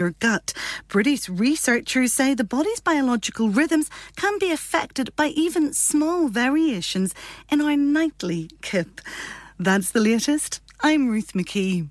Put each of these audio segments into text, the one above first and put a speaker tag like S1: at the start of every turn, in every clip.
S1: your gut. British researchers say the body's biological rhythms can be affected by even small variations in our nightly kip. That's the latest. I'm Ruth McKee.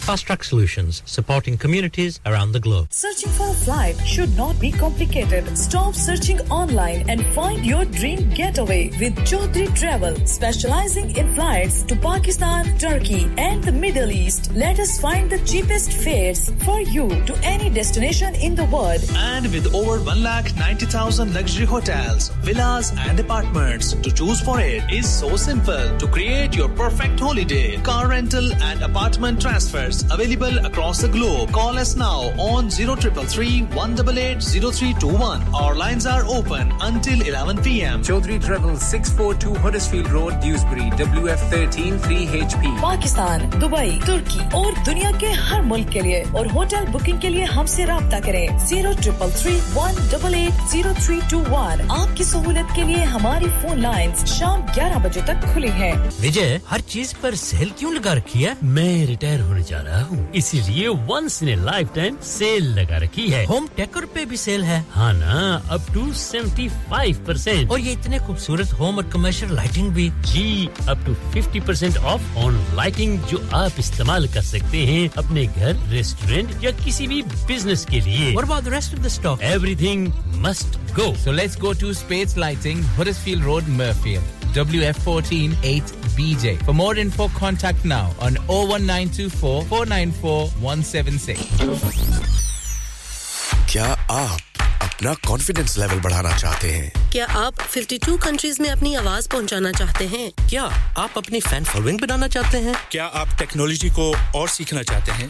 S2: Fast Track Solutions, supporting communities around the globe.
S3: Searching for a flight should not be complicated. Stop searching online and find your dream getaway with Chaudhry Travel, specializing in flights to Pakistan, Turkey, and the Middle East. Let us find the cheapest fares for you to any destination in the world.
S4: And with over 1,90,000 luxury hotels, villas, and apartments to choose for it is so simple to create your perfect holiday. Car rental and apartment transfer available across the globe. Call us now on 0333 188 Our lines are open until 11 pm.
S5: Chaudhry Travel 642 Huddersfield Road, Dewsbury, WF13 3HP.
S3: Pakistan Dubai तुर्की और दुनिया के हर मुल्क के लिए और hotel booking के लिए हमसे रब्ता करें zero triple three one double eight zero three two one आपकी सहूलत के लिए हमारी फ़ोन लाइंस शाम 11 बजे तक खुली हैं।
S2: विजय हर चीज़ पर सेल क्यों लगा रखी है मैं रिटायर होने जा रहा हूँ इसीलिए once in a life time sale लगा रखी है। होम टेकर पे भी सेल है। हाँ ना up to seventy five percent और ये इतने खूबसूरत होम और कमर्शियल लाइटिंग भी। जी up to fifty percent off on lighting जो आप इस्तेमाल कर सकते हैं अपने घर रेस्टोरेंट या किसी भी बिज़नेस के लिए। और बाद rest of the stock everything must go
S5: so let's go to space lighting Huddersfield road Mirfield WF14 8BJ. For more info, contact now on 01924 494 176.
S6: क्या आप अपना कॉन्फिडेंस लेवल बढ़ाना चाहते हैं
S7: क्या आप 52 कंट्रीज़ में अपनी आवाज़ पहुंचाना चाहते हैं
S2: क्या आप अपनी फ़ैन फॉलोइंग बनाना चाहते हैं
S8: क्या आप टेक्नोलॉजी को और सीखना चाहते हैं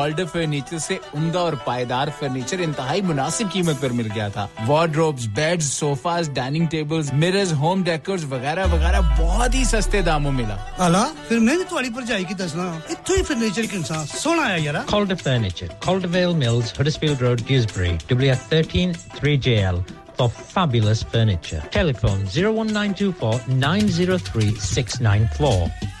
S5: कॉल्डर फर्नीचर से उमदा और पायदार फर्नीचर इंतहाई मुनासिब कीमत पर मिल गया था wardrobes beds sofas dining tables mirrors home decors वगैरह वगैरह बहुत ही सस्ते दामों मिला
S9: अला फिर मैं भी तुम्हारी पर जाएगी दसना इत्थों ही फर्नीचर के इंसान सोना आया यार
S2: Calder Furniture, Caldervale Mills, Huddersfield Road, Dewsbury, WF13 3JL for fabulous furniture. Telephone 01924 903 694.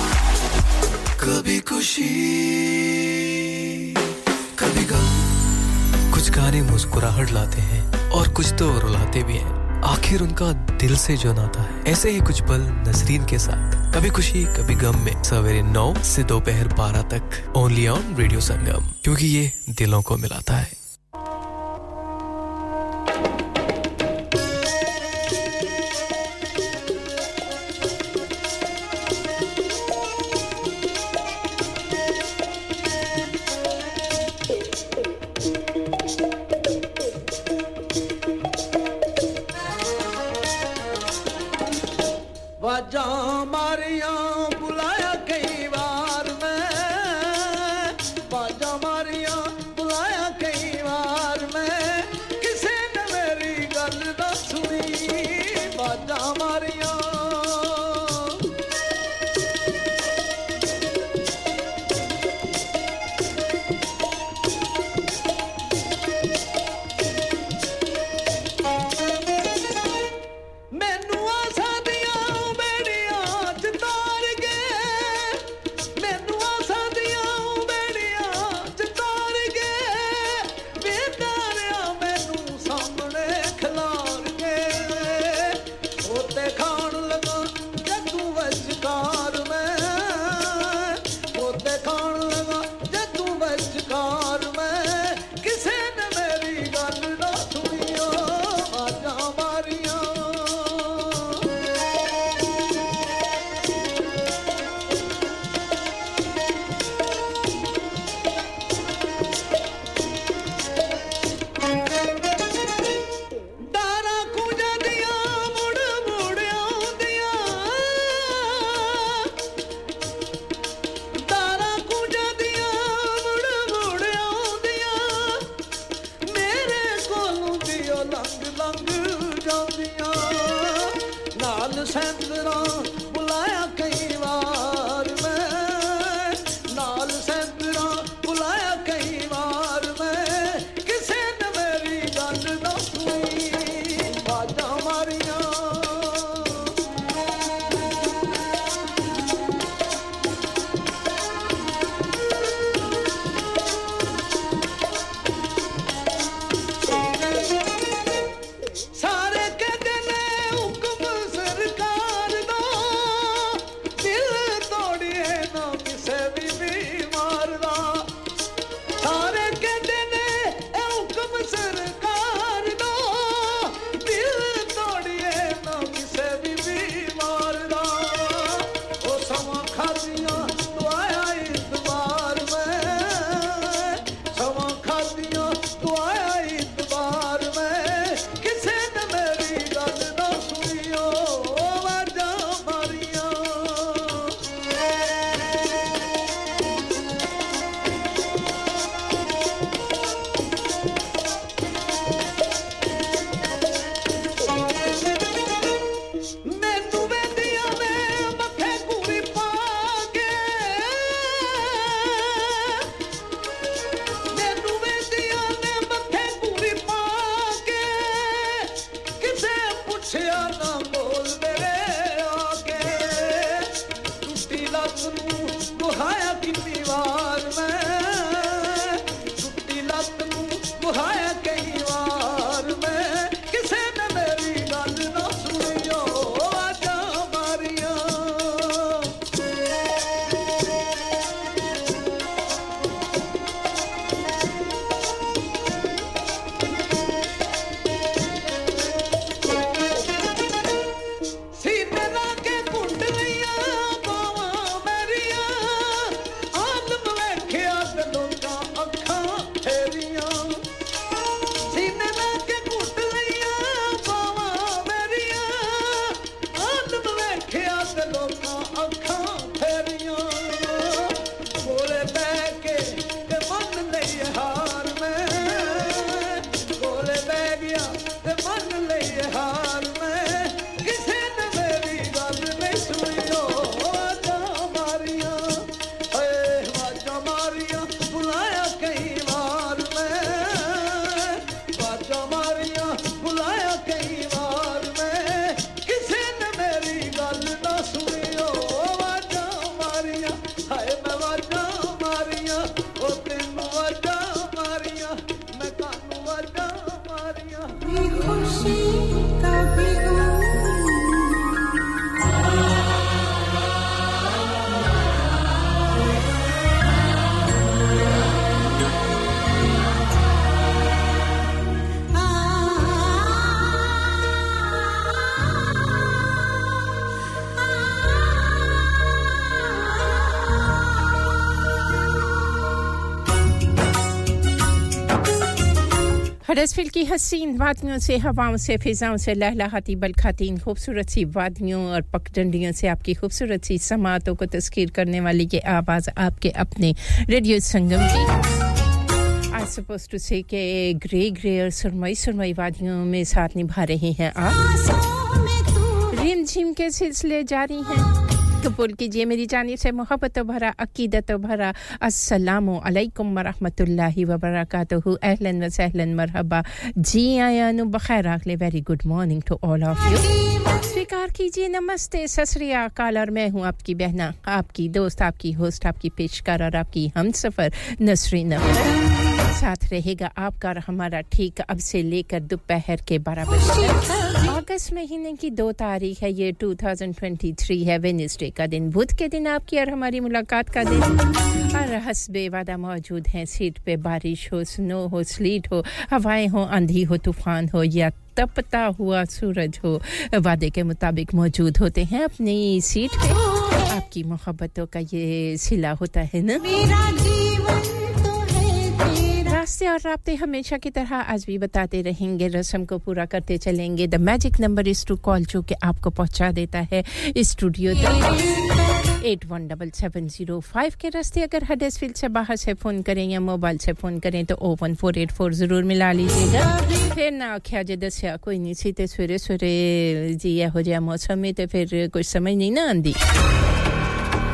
S10: कभी खुशी, कभी गम। कुछ गाने मुस्कुराहट लाते हैं और कुछ तो रुलाते भी हैं। आखिर उनका दिल से जो नाता है, ऐसे ही कुछ पल नसरीन के साथ। कभी खुशी, कभी गम में सवेरे नौ से दोपहर बारह तक ओनली ऑन रेडियो संगम क्योंकि ये दिलों को मिलाता है।
S11: हडसफिल की हसीन वादियों से हवाओं से फिजाओं से लहलहाती बलखातीन खूबसूरत सी वादियों और पगडंडियों से आपकी खूबसूरत सी समातों को तस्कीर करने वाली ये आवाज़ आपके अपने रेडियो संगम की। आई सपोज़ टू से के ग्रे ग्रे और सुरमई सुरमई वादियों में साथ निभा रहे हैं आप। रिम झिम के सिलसिले जारी हैं। कबूल कीजिए। मेरी जानी से मोहब्बत भरा, अकीदत भरा। अस्सलाम वालेकुम वरहमतुल्लाहि व बरकातहू अहलन व सहलन मरहबा। जी आया नु बखैर आखले। Very good morning to all of you स्वीकार कीजिए। नमस्ते। ससरिया काल और मैं हूँ आपकी बहना, आपकी दोस्त, आपकी होस्ट, आपकी पेशकार और आपकी हमसफर नसरीन साथ रहेगा आपका और हमारा ठीक। अब से लेकर दोपहर के बारह बजे अगस्त महीने की दो तारीख है, ये 2023 है। वेनेसडे का दिन, बुध के दिन आपकी और हमारी मुलाकात का दिन। और हसबे वादा मौजूद हैं, सीट पे बारिश हो स्नो हो स्लीट हो, हवाएँ हो, आंधी हो, तूफ़ान हो, या तपता हुआ सूरज हो, वादे के मुताबिक मौजूद होते हैं अपनी सीट पे। आपकी मोहब्बतों का ये सिला होता है ना? मेरा रास्ते और रबते हमेशा की तरह आज भी बताते रहेंगे। रस्म को पूरा करते चलेंगे। The magic number is to call जो कि आपको पहुँचा देता है स्टूडियो तक। Eight one double seven zero five के रास्ते अगर हडसफील्ड से बाहर से फ़ोन करें या मोबाइल से फ़ोन करें तो O one four eight four ज़रूर मिला लीजिएगा। फिर ना आख्या जे दसिया, कोई नहीं सी तो सवेरे सवेरे जी, यहो जहा मौसम में तो फिर कुछ समझ नहीं ना आती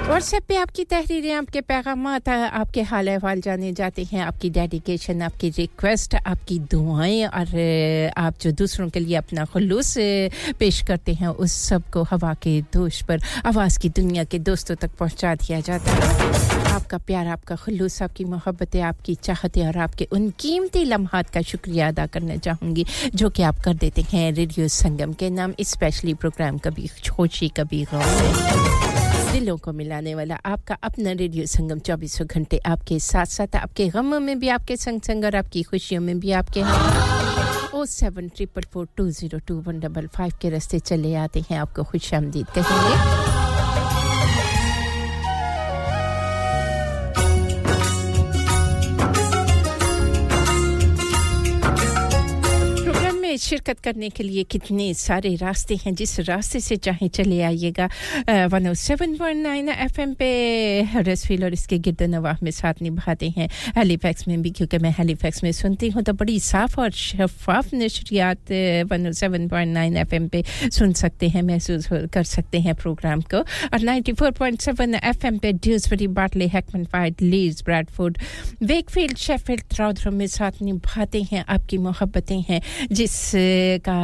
S11: व्हाट्सएप पे आपकी तहरीरें, आपके पैगाम आपके हाल अहवाल जाने जाते हैं। आपकी डेडिकेशन आपकी रिक्वेस्ट आपकी दुआएँ और आप जो दूसरों के लिए अपना खलूस पेश करते हैं, उस सबको हवा के दोष पर, आवाज़ की दुनिया के दोस्तों तक पहुँचा दिया जाता है। आपका प्यार, आपका खलूस, आपकी मोहब्बतें, आपकी चाहतें और आपके उन कीमती लम्हात का शुक्रिया अदा करना चाहूँगी, जो कि आप कर देते हैं रेडियो संगम के नाम स्पेशली प्रोग्राम कभी खुशी कभी गौर। दिलों को मिलाने वाला आपका अपना रेडियो संगम चौबीसों घंटे आपके साथ साथ, आपके गमों में भी, आपके संग संग और आपकी खुशियों में भी आपके O seven triple four two zero two one double five के रास्ते चले आते हैं आपको खुश आमदीद कहेंगे। में शिरकत करने के लिए कितने सारे रास्ते हैं? जिस रास्ते से चाहे चले आइएगा one O seven point nine F M पे हरसफील और इसके गिरद नवाह में साथ निभाते हैं। हेलीफैक्स में भी, क्योंकि मैं हेलीफैक्स में सुनती हूँ तो बड़ी साफ़ और शफाफ नशरियात one O seven point nine F M पे सुन सकते हैं, महसूस कर सकते हैं प्रोग्राम को। और ninety four point seven F M पे Dewsbury Batley Heckmondwike Leeds Bradford Wakefield Sheffield त्राउद्रम में साथ निभाते हैं, आपकी मोहब्बतें हैं। जिस का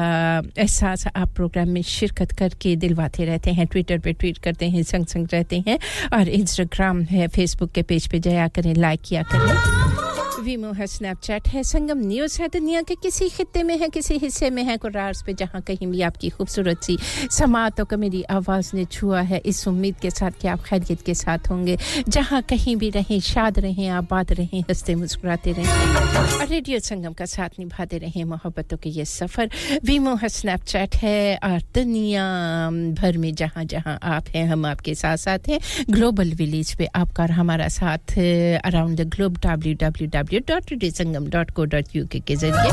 S11: एहसास आप प्रोग्राम में शिरकत करके दिलवाते रहते हैं ट्विटर पे ट्वीट करते हैं संग संग रहते हैं और इंस्टाग्राम है फेसबुक के पेज पे जाया करें लाइक किया करें। वीमो है स्नैपचैट है। संगम न्यूज़ है, दुनिया के किसी खत्े में है, किसी हिस्से में है कुरार्स पे जहाँ कहीं भी आपकी खूबसूरत सी समातों को मेरी आवाज़ ने छुआ है, इस उम्मीद के साथ कि आप खैरियत के साथ होंगे। जहाँ कहीं भी रहें, शाद रहें, आबाद रहें, हँसते मुस्कुराते रहें, और रेडियो संगम का साथ निभाते रहें, मोहब्बतों के ये सफ़र। वीमो है स्नैपचैट है, और दुनिया भर में जहाँ जहाँ आप हैं, हम आपके साथ साथ हैं। ग्लोबल विलेज पे आपका और हमारा साथ, around the globe W W W www.radiosangam.co.uk के ज़रिए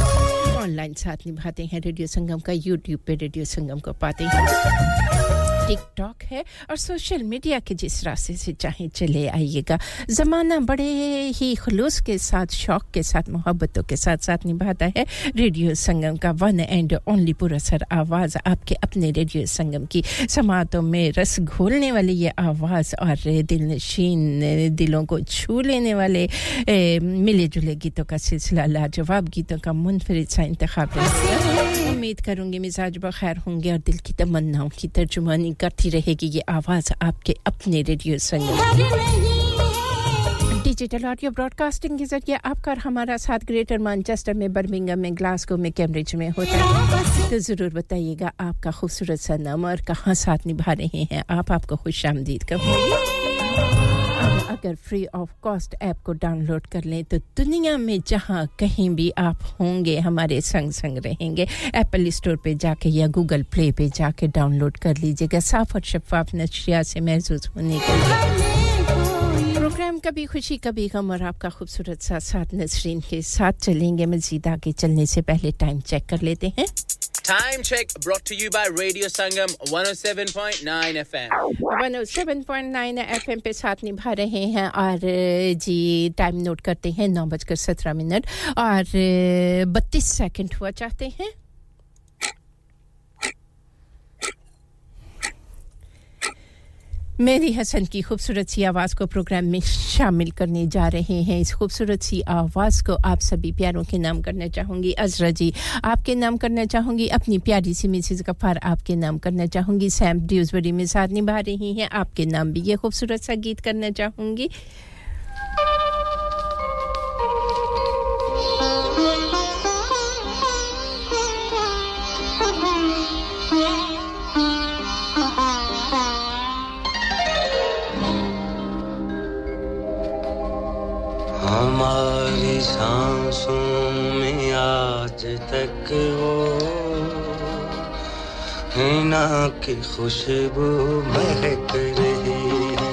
S11: ऑनलाइन साथ निभाते हैं। रेडियो संगम का यूट्यूब पे रेडियो संगम को पाते हैं। टिकटॉक है और सोशल मीडिया के जिस रास्ते से चाहे चले आइएगा। ज़माना बड़े ही खलूस के साथ, शौक के साथ, मोहब्बतों के साथ साथ निभाता है रेडियो संगम का वन एंड ओनली पुरसर आवाज़, आपके अपने रेडियो संगम की समातों में रस घोलने वाली ये आवाज़ और दिल नशीन दिलों को छू लेने वाले मिले जुले गीतों का सिलसिला, लाजवाब गीतों का मुनफरद सा इंतखब उम्मीद करूँगी मिजाज बखैर होंगे और दिल की तमन्नाओं की तर्जुमानी करती रहेगी ये आवाज़ आपके अपने radio Sangam. Digital audio broadcasting के ज़रिए आपका हमारा साथ ग्रेटर मैनचेस्टर में बर्मिंगम में ग्लासगो में कैम्ब्रिज में होता है। तो ज़रूर बताइएगा आपका खूबसूरत सा नाम और कहाँ साथ निभा रहे हैं आप, आपको खुश आमदीद कहूँगी। अगर फ्री ऑफ़ कॉस्ट ऐप को डाउनलोड कर लें तो दुनिया में जहाँ कहीं भी आप होंगे, हमारे संग संग रहेंगे एप्पल स्टोर पे जाके या गूगल प्ले पे जाके डाउनलोड कर लीजिएगा। साफ़ और शफाफ नशिया से महसूस होने के लिए। प्रोग्राम कभी खुशी कभी गम और आपका खूबसूरत साथ साथ नसरीन के साथ चलेंगे। मजीद आगे चलने से पहले टाइम चेक कर लेते हैं।
S12: Time check brought to you by Radio Sangam 107.9 FM.
S11: 107.9 FM पे साथ निभा रहे हैं। और जी टाइम नोट करते हैं नौ बजकर सत्रह मिनट। और बत्तीस सेकंड हुआ चाहते हैं? मेरी हसन की खूबसूरत सी आवाज़ को प्रोग्राम में शामिल करने जा रहे हैं। इस खूबसूरत सी आवाज़ को आप सभी प्यारों के नाम करना चाहूँगी। अजरा जी, आपके नाम करना चाहूँगी। अपनी प्यारी सी मिसिज गफ़ार आपके नाम करना चाहूँगी। सैम ड्यूजबरी में साथ निभा रही हैं। आपके नाम भी ये खूबसूरत सा गीत करना चाहूँगी।
S13: तक वो हिना की खुशबू महक रही है।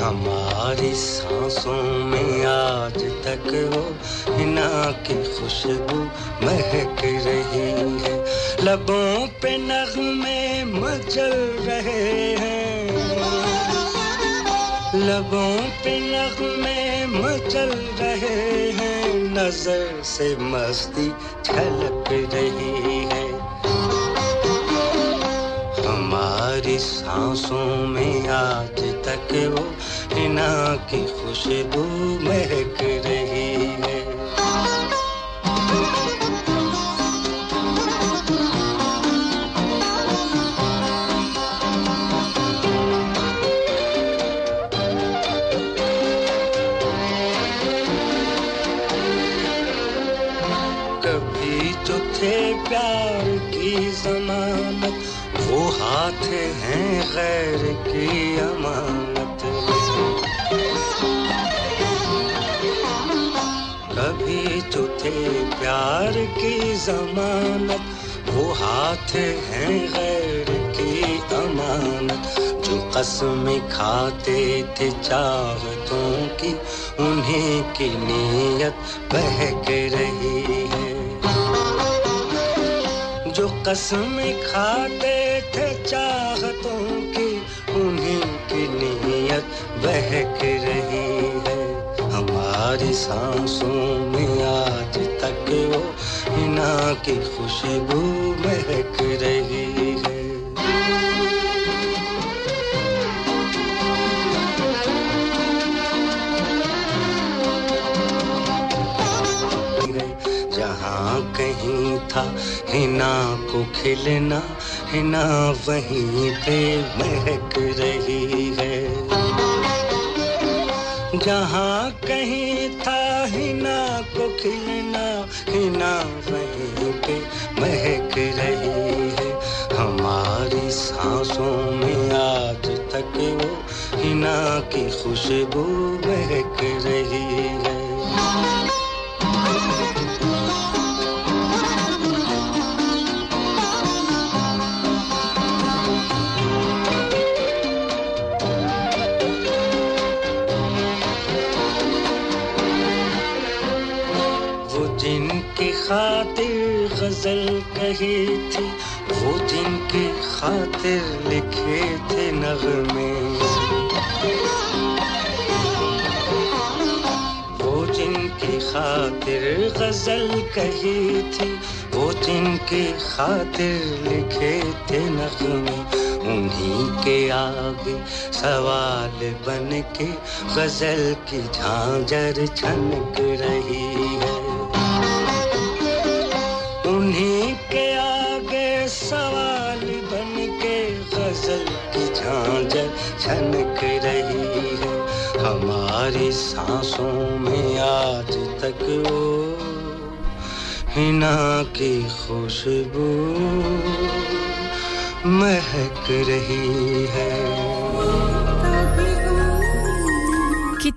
S13: हमारी सांसों में आज तक वो हिना की खुशबू महक रही है। लबों पे नगमे मचल रहे हैं। लबों पे नगमे मचल रहे हैं, नज़र से मस्ती छलक रही है। हमारी सांसों में आज तक वो इना की खुशबू महक रही गैर की अमानत। कभी तो थे प्यार की जमानत, वो हाथ हैं गैर की अमानत। जो कसम खाते थे चाहतों की, उन्हीं की नीयत बहक रही है। जो कसम खाते थे चाहतों बहक रही है। हमारी सांसों में आज तक वो हिना की खुशबू महक रही है। जहाँ कहीं था हिना को खिलना, हिना वहीं पे महक रही जहाँ कहीं था हिना को खिलना, हिना वहीं पे महक रही है। हमारी सांसों में आज तक वो हिना की खुशबू महक रही है। गज़ल कही थी, वो जिनकी खातिर लिखे थे नगमे। वो जिनकी खातिर गज़ल कही थी, वो जिनकी खातिर लिखे थे नगमे। उन्हीं के आगे सवाल बन के गज़ल की झांझर छनक रही है। सांसों में आज तक वो हिना की खुशबू महक रही है।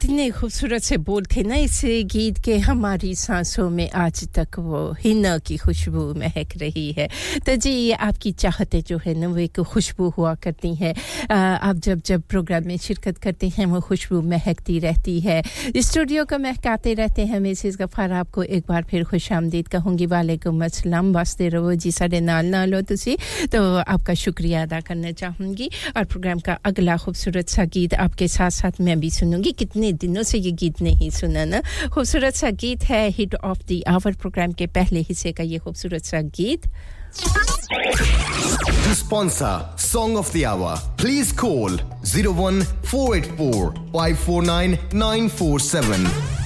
S11: कितने खूबसूरत से बोल थे ना इस गीत के हमारी सांसों में आज तक वो हिना की खुशबू महक रही है। तो जी, आपकी चाहते जो है ना, वो एक खुशबू हुआ करती हैं। आप जब जब प्रोग्राम में शिरकत करते हैं, वो खुशबू महकती रहती है। स्टूडियो को महकाते रहते हैं मिसिस गफ़ार आपको एक बार फिर खुश आमदीद कहूँगी। वालेकुम अस्सलाम। वास्ते रहो जी, साढ़े नाल नाल हो तुसी। तो आपका शुक्रिया अदा करना चाहूँगी। और प्रोग्राम का अगला खूबसूरत सा गीत आपके साथ साथ मैं भी सुनूँगी। कितने दिनों से ये गीत नहीं सुना ना खूबसूरत सा गीत है hit of the hour programme के पहले हिस्से का ये खूबसूरत सा गीत
S14: To sponsor Song of the Hour, please call 01484 549 947.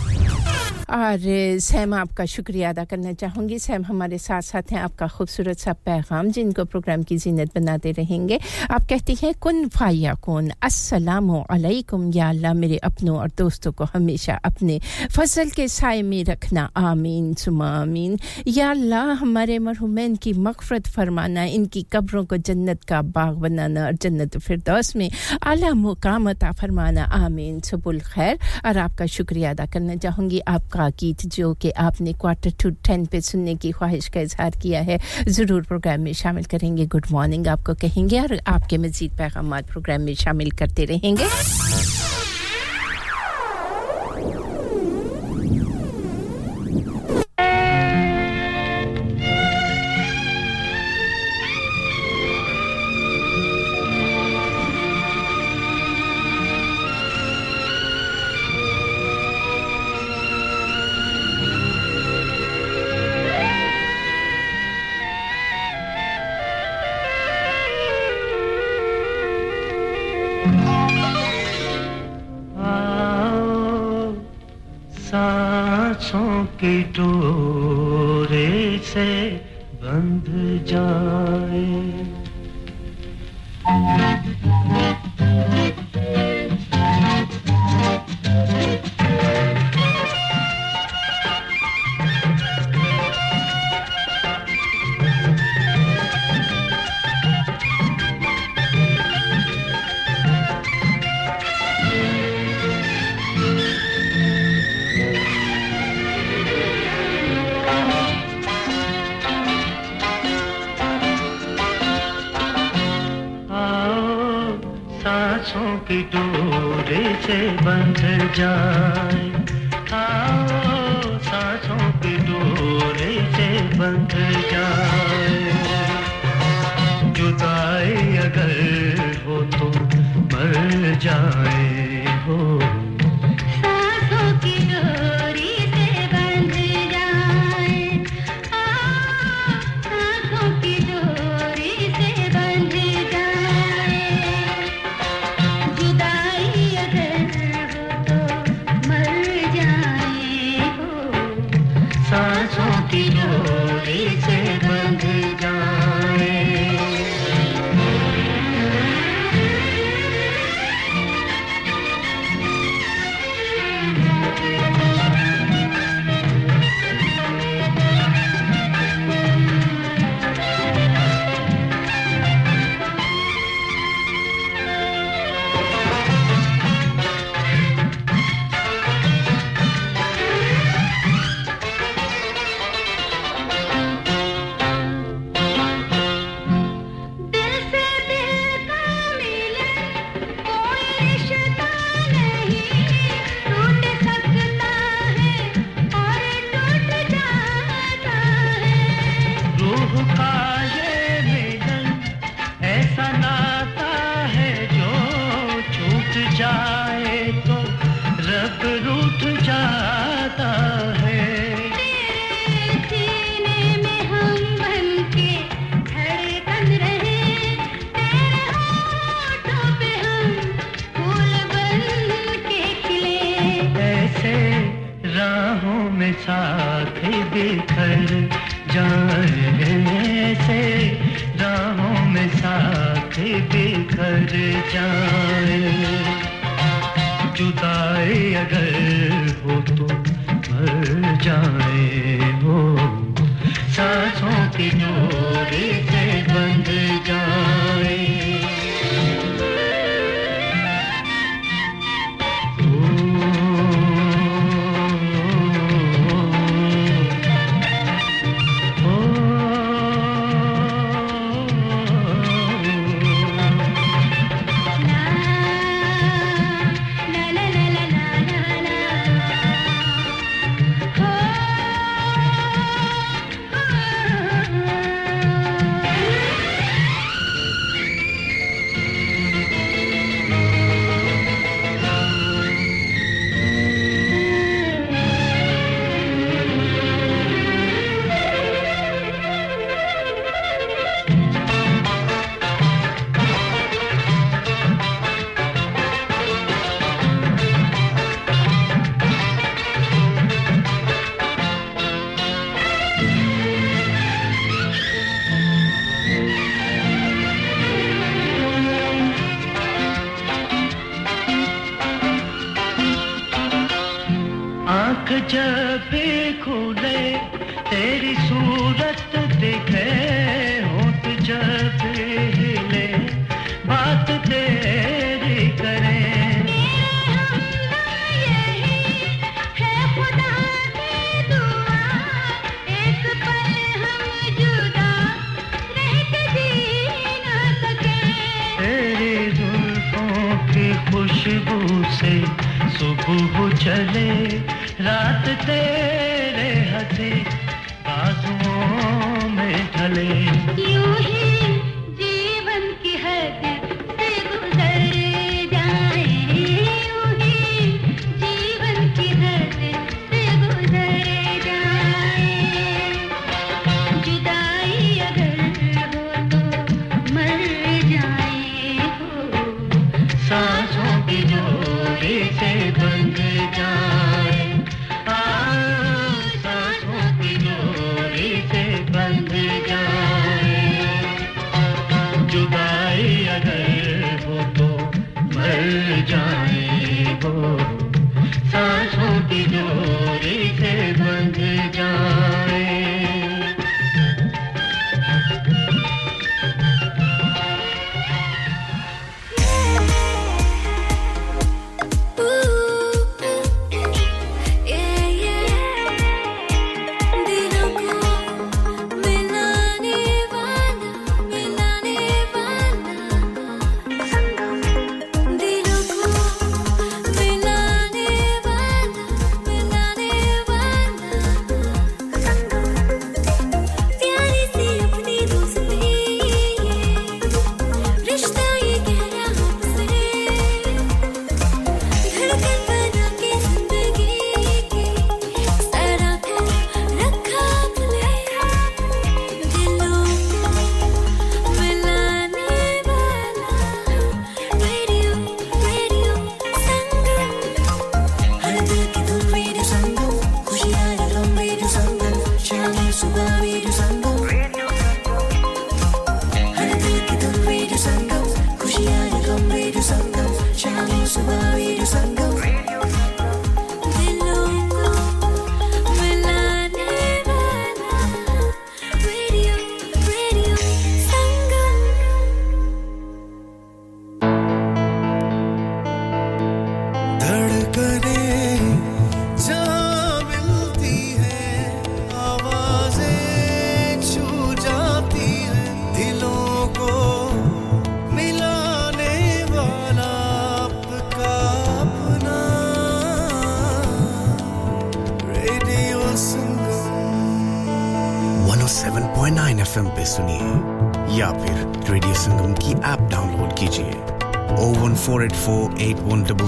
S11: और सैम आपका शुक्रिया अदा करना चाहूँगी। सैम हमारे साथ साथ हैं आपका खूबसूरत सा पैगाम, जिनको प्रोग्राम की जीनत बनाते रहेंगे। आप कहती हैं, कुन फाया कौन? असलकुम या अल्लाह मेरे अपनों और दोस्तों को हमेशा अपने फ़सल के साय में रखना। आमीन सुमा आमीन। या अल्लाह, हमारे मरहुमैन की मगफरत फरमाना, इनकी कब्रों को जन्नत का बाग बनाना और जन्नत फिरदौस में आला मुकामता फरमाना। आमीन, सबुल खैर। और आपका शुक्रिया अदा करना चाहूँगी। आपका का गीत जो कि आपने क्वार्टर टू टेन पे सुनने की ख्वाहिश का इजहार किया है, ज़रूर प्रोग्राम में शामिल करेंगे। गुड मॉर्निंग आपको कहेंगे और आपके मज़ीद पैगाम प्रोग्राम में शामिल करते रहेंगे।
S15: के डोरे से बंध जाए। से
S16: बंध जाए। आओ, सांसों के डोरे से बंध जाए। जुदाई अगर हो तो मर जाए।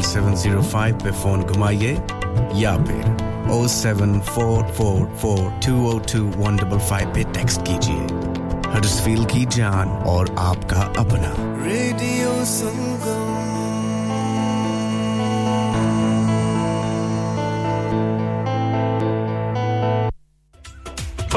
S6: 01484817705 पे फ़ोन घुमाइए, या फिर 07444202155 पे टेक्स्ट कीजिए। हर की जान और आपका अपना।
S17: Radio Sangam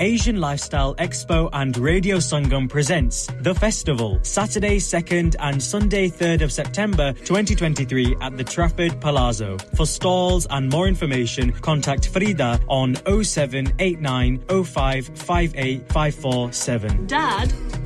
S18: Asian Lifestyle Expo and Radio Sangam presents The Festival, Saturday 2nd and Sunday 3rd of September 2023 at the Trafford Palazzo. For stalls and more information, contact Frida on 0789 05 58 547.
S19: Dad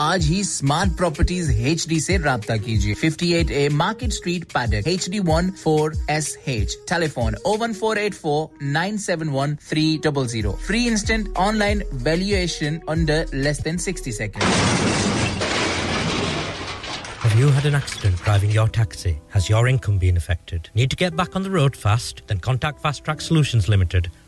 S5: आज ही smart properties H D ऐसी रब्ता कीजिए 58 A market street Paddock H D one four S H telephone O one four eight four nine seven one three double zero free instant online valuation under less than 60 seconds
S2: Have you had an accident driving your taxi? Has your income been affected? Need to get back on the road fast? Then contact Fast Track Solutions Limited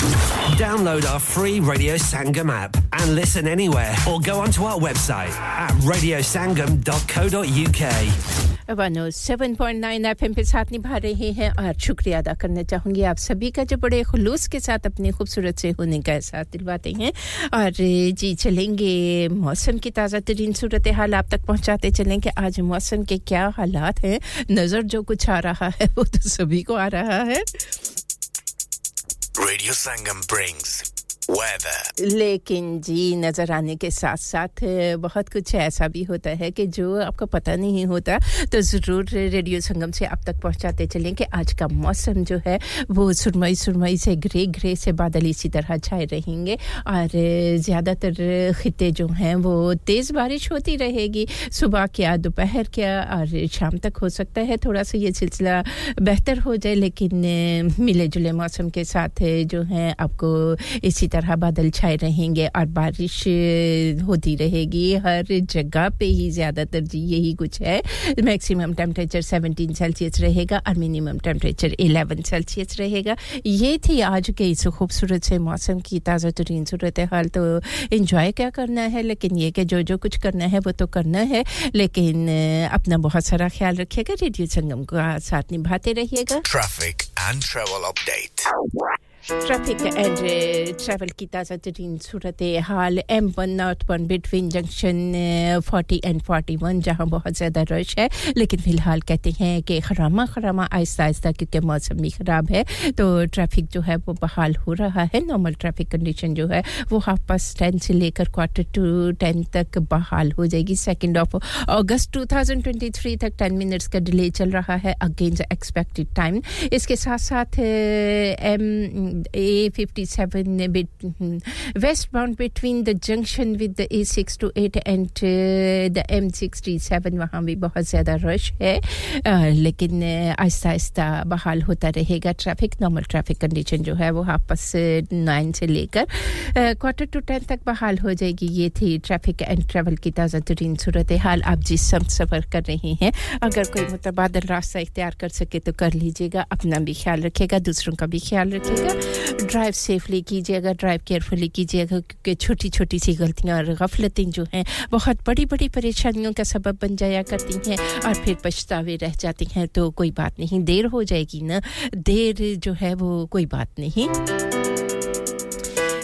S20: Download our free Radio Sangam app and listen anywhere or go onto our website at radiosangam.co.uk.
S11: 107.9 FM पे साथ निभा रहे हैं और शुक्रिया अदा करना चाहूँगी आप सभी का जो बड़े खुलूस के साथ अपने खूबसूरत से होने का एहसास दिलवाते हैं। और जी, चलेंगे मौसम की ताज़ा तरीन सूरत हाल आप तक पहुंचाते चलें कि आज मौसम के क्या हालात हैं? नज़र जो कुछ आ रहा है, वो तो सभी को आ रहा है।
S6: Radio Sangam brings weather.
S11: लेकिन जी, नज़र आने के साथ साथ बहुत कुछ ऐसा भी होता है कि जो आपको पता नहीं होता तो ज़रूर रेडियो संगम से आप तक पहुंचाते चलें कि आज का मौसम जो है, वो सुरमई सुरमई से ग्रे ग्रे से बादल इसी तरह छाए रहेंगे और ज़्यादातर खिते जो हैं, वो तेज़ बारिश होती रहेगी सुबह क्या, दोपहर क्या, और शाम तक हो सकता है थोड़ा सा ये सिलसिला बेहतर हो जाए, लेकिन मिले जुले मौसम के साथ जो है, आपको इसी तरह बादल छाए रहेंगे और बारिश होती रहेगी हर जगह पे ही ज़्यादातर जी यही कुछ है। मैक्सिमम टेम्परेचर 17 सेल्सियस रहेगा और मिनिमम टेम्परेचर 11 सेल्सियस रहेगा। ये थी आज के इस खूबसूरत से मौसम की ताज़ा तरीन सूरत हाल। तो इन्जॉय क्या करना है? लेकिन ये कि जो जो कुछ करना है, वो तो करना है। लेकिन अपना बहुत सारा ख्याल रखिएगा। रेडियो संगम का साथ निभाते रहिएगा।
S6: Traffic and travel update.
S11: Traffic and travel की ताज़ा तरीन सूरत हाल M one north one between junction forty and forty one जहाँ बहुत ज़्यादा रश है लेकिन फ़िलहाल कहते हैं कि खरामा खरामा आहिस्ता आहिस्ता क्योंकि मौसम भी ख़राब है तो ट्रैफ़िक जो है वो बहाल हो रहा है नॉर्मल ट्रैफ़िक कंडीशन जो है वो हाफ़ पास टेन से लेकर क्वार्टर टू टेन तक बहाल हो जाएगी second of August two thousand twenty three तक टेन मिनट्स का डिले चल रहा है अगेंस्ट एक्सपेक्टेड टाइम इसके साथ साथ M A57 bit, westbound between the junction with the A6 to 8 and uh, the M67 वहाँ भी बहुत ज़्यादा रश है uh, लेकिन आहिस्ता आहिस्ता बहाल होता रहेगा ट्रैफ़िक नॉर्मल ट्रैफ़िक कंडीशन जो है वो आपस नाइन से लेकर क्वार्टर टू टेन तक बहाल हो जाएगी ये थी ट्रैफ़िक एंड ट्रैवल की ताज़ा तरीन सूरत हाल आप जिस सफ़र कर रहे हैं अगर कोई मुतबादल रास्ता इख्तियार कर सके तो कर लीजिएगा अपना भी ख्याल रखिएगा दूसरों का भी ख्याल रखिएगा
S21: ड्राइव सेफली कीजिएगा, ड्राइव केयरफुली कीजिएगा, क्योंकि छोटी छोटी सी गलतियाँ और गफलतें जो हैं, बहुत बड़ी बड़ी परेशानियों का सबब बन जाया करती हैं और फिर पछतावे रह जाती हैं तो कोई बात नहीं, देर हो जाएगी ना? देर जो है वो कोई बात नहीं।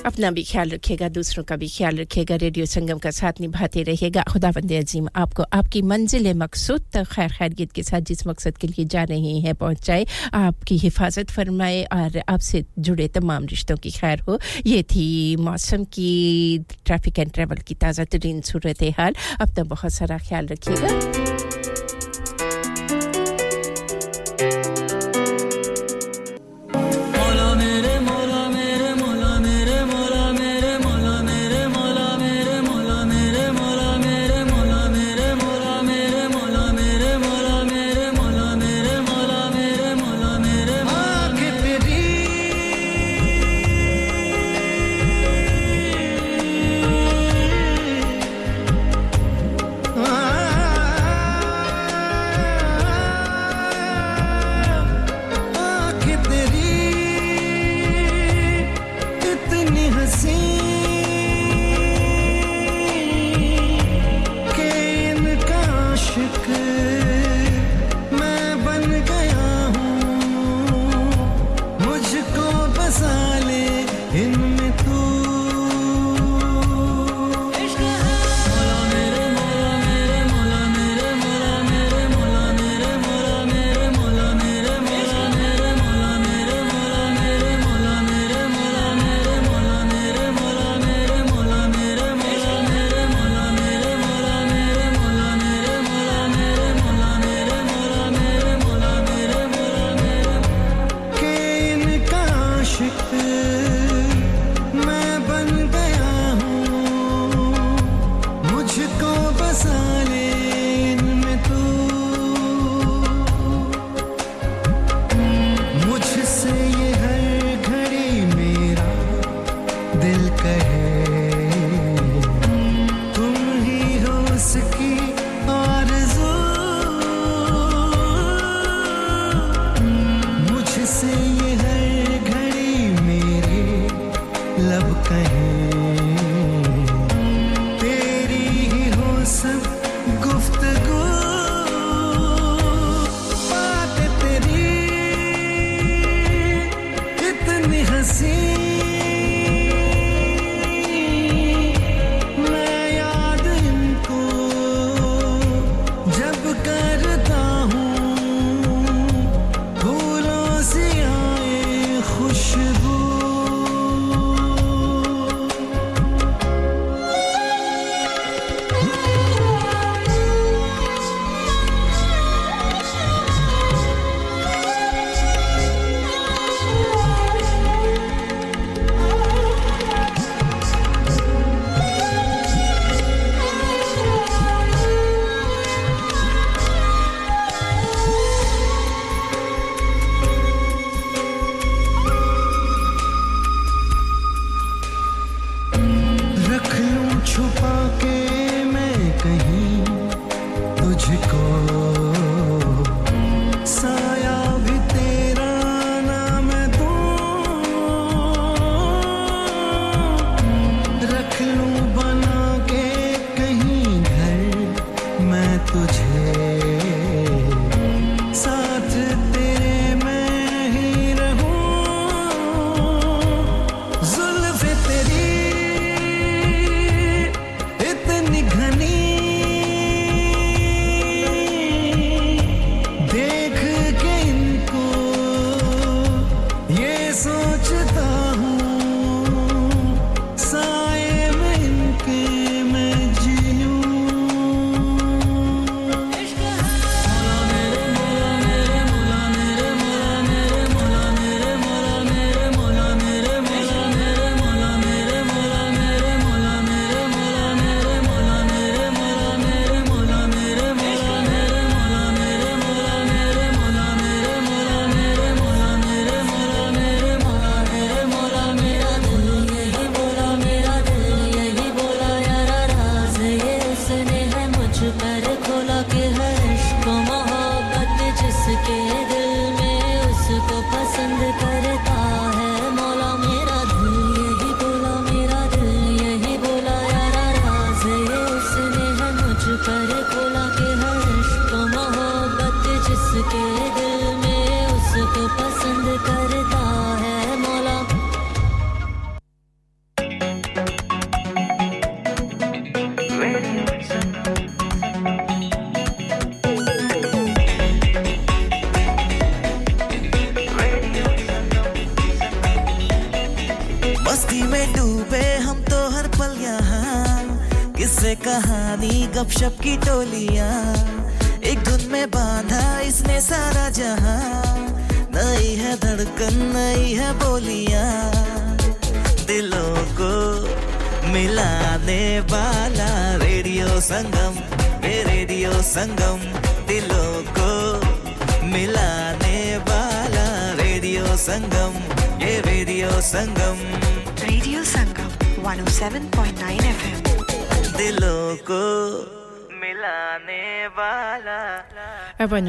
S21: अपना भी ख्याल रखिएगा, दूसरों का भी ख्याल रखिएगा, रेडियो संगम का साथ निभाते रहिएगा। खुदा बंद अजीम, आपको आपकी मंजिल मकसूद तक खैर खैरियत के साथ जिस मकसद के लिए जा रहे हैं पहुँचाए, आपकी हिफाजत फरमाए और आपसे जुड़े तमाम रिश्तों की खैर हो। ये थी मौसम की, ट्रैफ़िक एंड ट्रैवल की ताज़ा तरीन सूरत हाल अब अपना बहुत सारा ख्याल रखिएगा।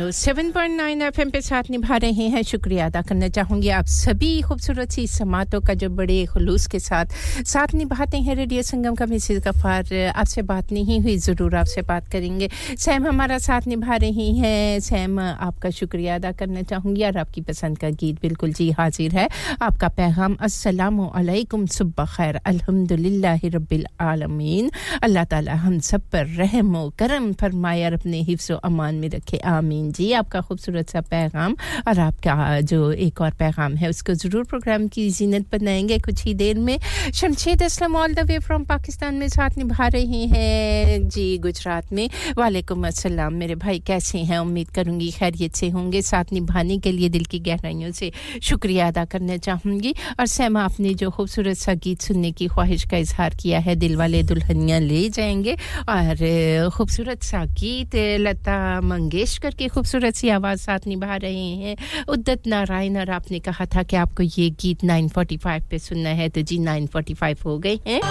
S11: One seven point nine F पे साथ निभा रहे हैं। शुक्रिया अदा करना चाहूँगी आप सभी खूबसूरत सी समातों का जो बड़े खलूस के साथ साथ निभाते हैं रेडियो संगम का मिसिज गफ़ार आपसे बात नहीं हुई, ज़रूर आपसे बात करेंगे। सैम हमारा साथ निभा रही हैं। सैम, आपका शुक्रिया अदा करना चाहूँगी और आपकी पसंद का गीत बिल्कुल जी हाजिर है। आपका पैगाम अस्सलामुअलैकुम सुबह खैर, अल्हम्दुलिल्लाह रब्बिल आलमीन। अल्लाह ताला हम सब पर रहम करम फरमाए और अपने हिफ्ज़ व अमान में रखे, आमीन जी। आपका खूबसूरत सा पैगाम और आपका जो एक और पैगाम है, उसको ज़रूर प्रोग्राम की जीनत बनाएँगे कुछ ही देर में। Shamshad Aslam all the way from Pakistan में साथ निभा रहे हैं। जी, गुजरात में। वालेकुम अस्सलाम। मेरे भाई कैसे हैं? उम्मीद करूँगी खैरियत से होंगे। साथ निभाने के लिए दिल की गहराइयों से शुक्रिया अदा करना चाहूँगी। और सैमा, आपने जो खूबसूरत सा गीत सुनने की ख्वाहिश का इजहार किया है, दिल वाले दुल्हनियाँ ले जाएँगे। और खूबसूरत सा गीत लता मंगेशकर की खूबसूरत सी आवाज़ साथ निभा रहे हैं। उद्दत नारायण, और आपने कहा था कि आपको ये गीत 945 पे सुनना है तो जी 945 हो गए हैं।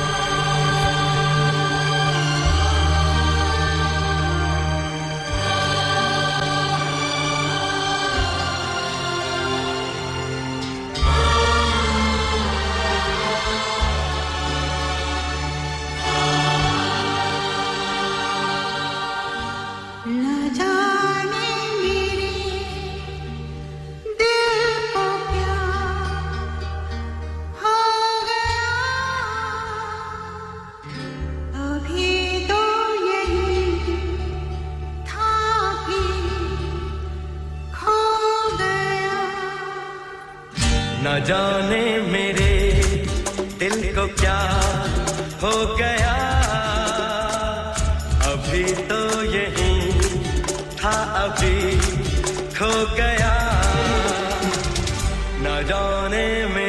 S22: अभी खो गया।
S23: न जाने मेरे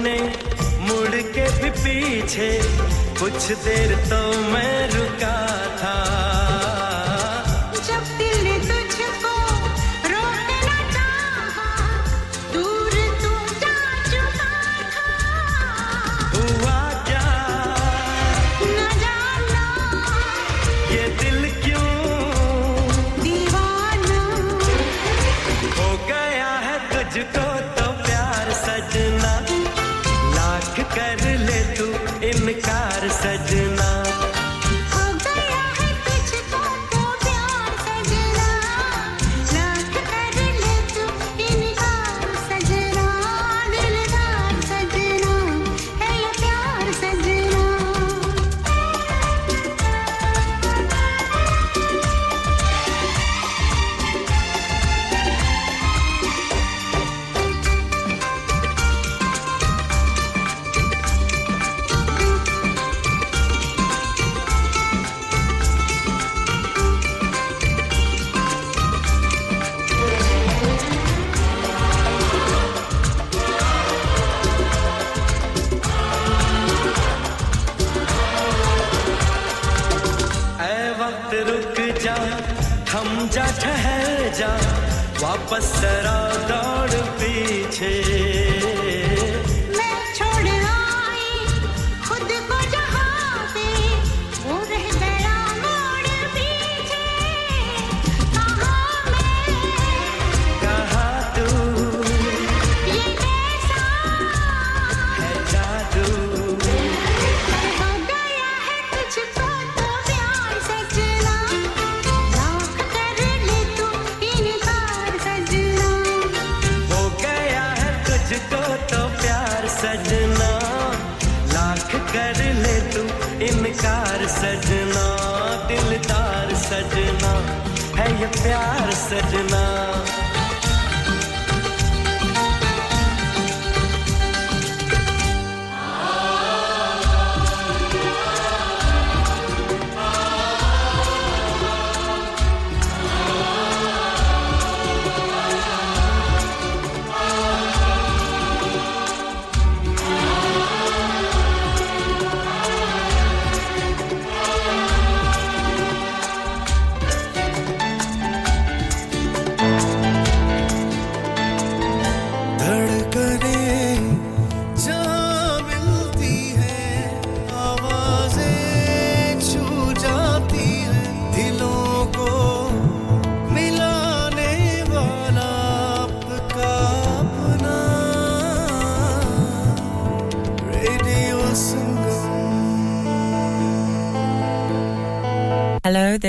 S23: तूने मुड़ के भी पीछे कुछ देर तो मैं रुका।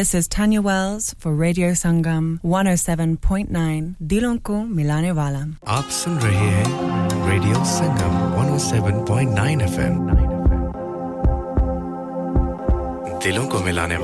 S24: This is Tanya Wells for Radio Sangam 107.9 Dilonku Milane Wala.
S6: आप सुन रहे हैं रेडियो 107.9 FM दिलों Milane मिलाने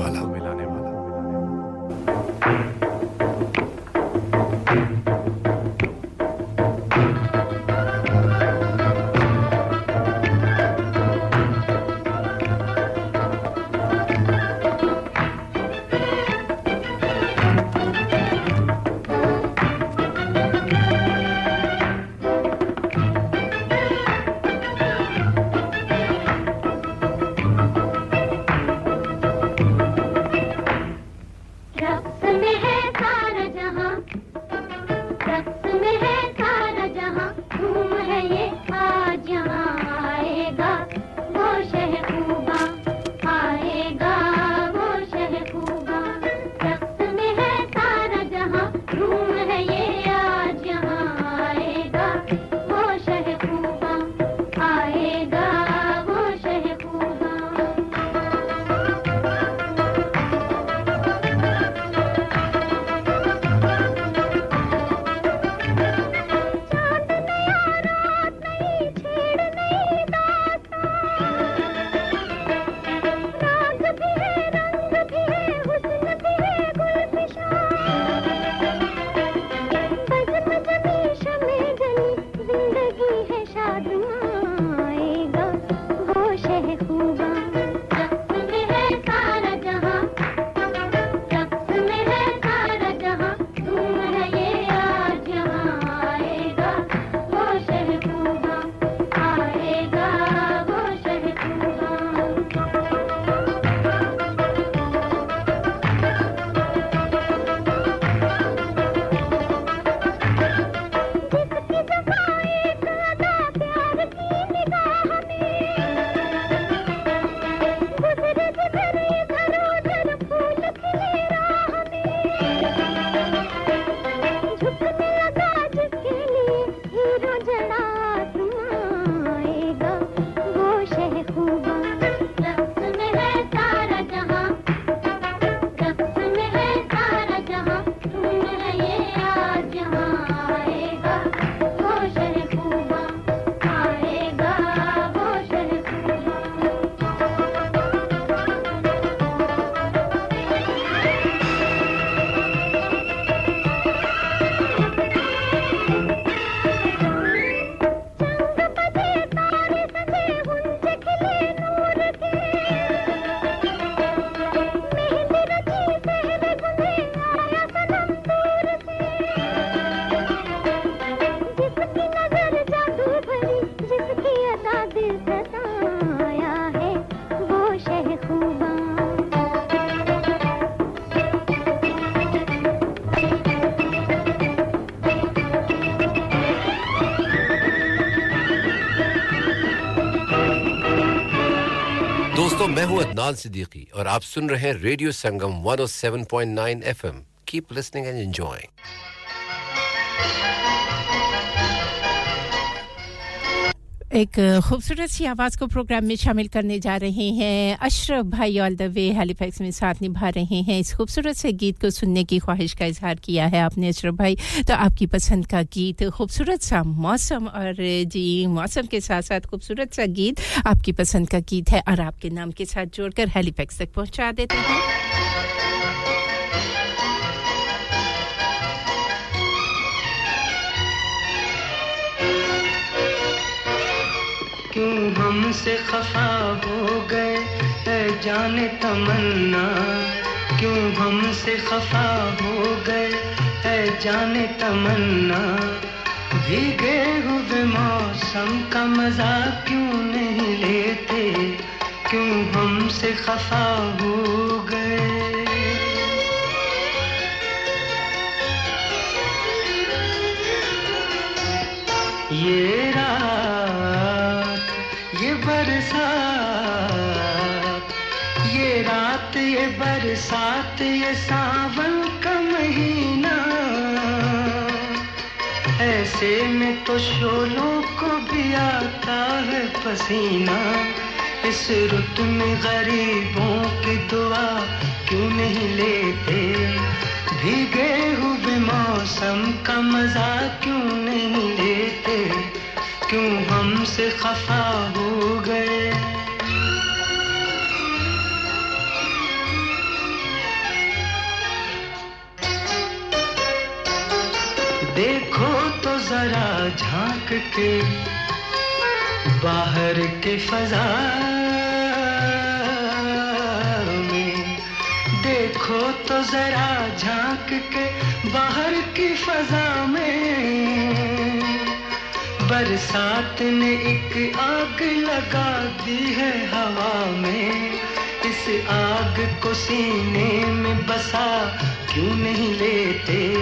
S25: हूँ
S26: अदनान सिद्दीकी और आप सुन रहे हैं radio Sangam 107.9 FM keep listening and enjoying
S11: एक खूबसूरत सी आवाज़ को प्रोग्राम में शामिल करने जा रहे हैं। अशरफ भाई ऑल द वे हैलिफैक्स में साथ निभा रहे हैं। इस खूबसूरत से गीत को सुनने की ख्वाहिश का इजहार किया है आपने अशरफ भाई। तो आपकी पसंद का गीत, खूबसूरत सा मौसम और जी, मौसम के साथ साथ खूबसूरत सा गीत आपकी पसंद का गीत है और आपके नाम के साथ जोड़कर हैलिफैक्स तक पहुँचा देते हैं।
S27: हमसे खफा हो गए है जाने तमन्ना। क्यों हमसे खफा हो गए है जाने तमन्ना। भीगे हुए मौसम का मज़ा क्यों नहीं लेते? क्यों हमसे खफा हो गए? ये रात बरसात ये सावन का महीना। ऐसे में तो शोलों को भी आता है पसीना। इस रुत में गरीबों की दुआ क्यों नहीं लेते? भीगे हुए मौसम का मज़ा क्यों नहीं लेते? क्यों हमसे खफा हो गए? देखो तो जरा झाँक के बाहर के फजा में। देखो तो जरा झाँक के बाहर की फजा में। बरसात ने एक आग लगा दी है हवा में। इस आग को सीने में बसा क्यों नहीं लेते?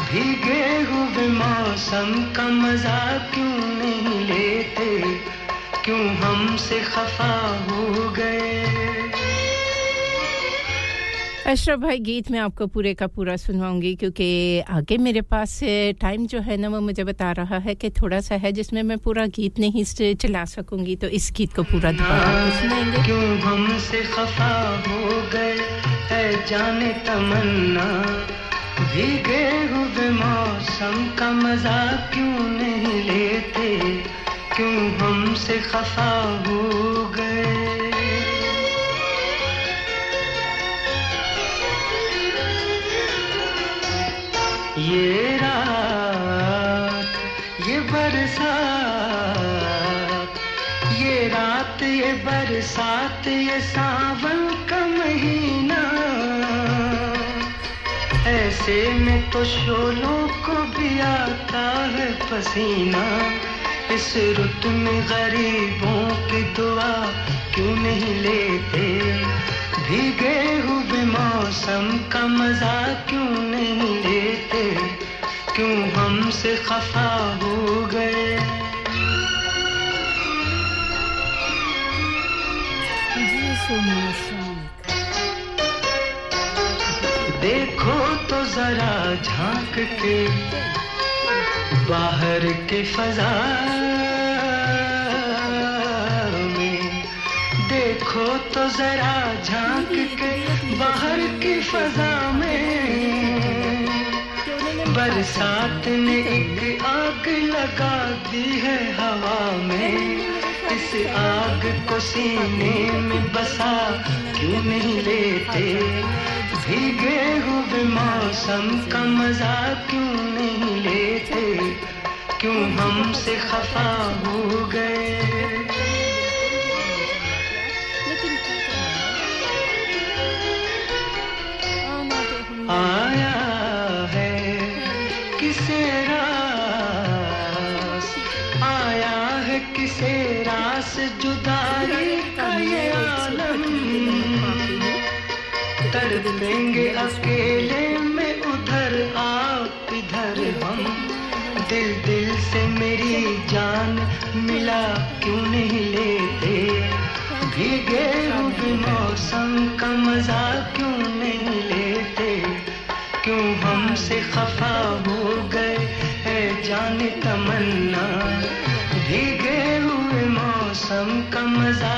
S27: भीगे हुए मौसम का मज़ा क्यों नहीं लेते? क्यों हमसे खफा हो गए?
S11: अशरफ भाई गीत मैं आपको पूरे का पूरा सुनवाऊँगी क्योंकि आगे मेरे पास टाइम जो है ना वो मुझे बता रहा है कि थोड़ा सा है जिसमें मैं पूरा गीत नहीं चला सकूँगी तो इस गीत को पूरा दोबारा आपको सुनाएँगे।
S27: क्यों हमसे खफा हो गए है जाने तमन्ना भीगे हुए मौसम का मज़ा क्यों नहीं लेते? क्यों हमसे खफा हो गए? ये रात, ये बरसात, ये रात, ये बरसात, ये सावन का महीना। ऐसे में तो शोलों को भी आता है पसीना। इस रुत में गरीबों की दुआ क्यों नहीं लेते? भीगे हुए मौसम का मज़ा क्यों नहीं लेते क्यों हमसे खफा हो गए? देखो तो जरा झाँक के बाहर के फजा में। देखो तो जरा झाँक के बाहर की फजा में। बरसात ने एक आग लगा दी है हवा में। इस आग को सीने में बसा क्यों नहीं लेते? भीगे हुए मौसम का मज़ा क्यों नहीं लेते? क्यों हमसे खफा हो गए? आया अकेले में उधर आप इधर हम। दिल दिल से मेरी जान मिला, क्यों नहीं लेते? भीगे हुए मौसम का मज़ा क्यों नहीं लेते? क्यों हमसे खफा हो गए है जान तमन्ना? भीगे हुए मौसम का मज़ा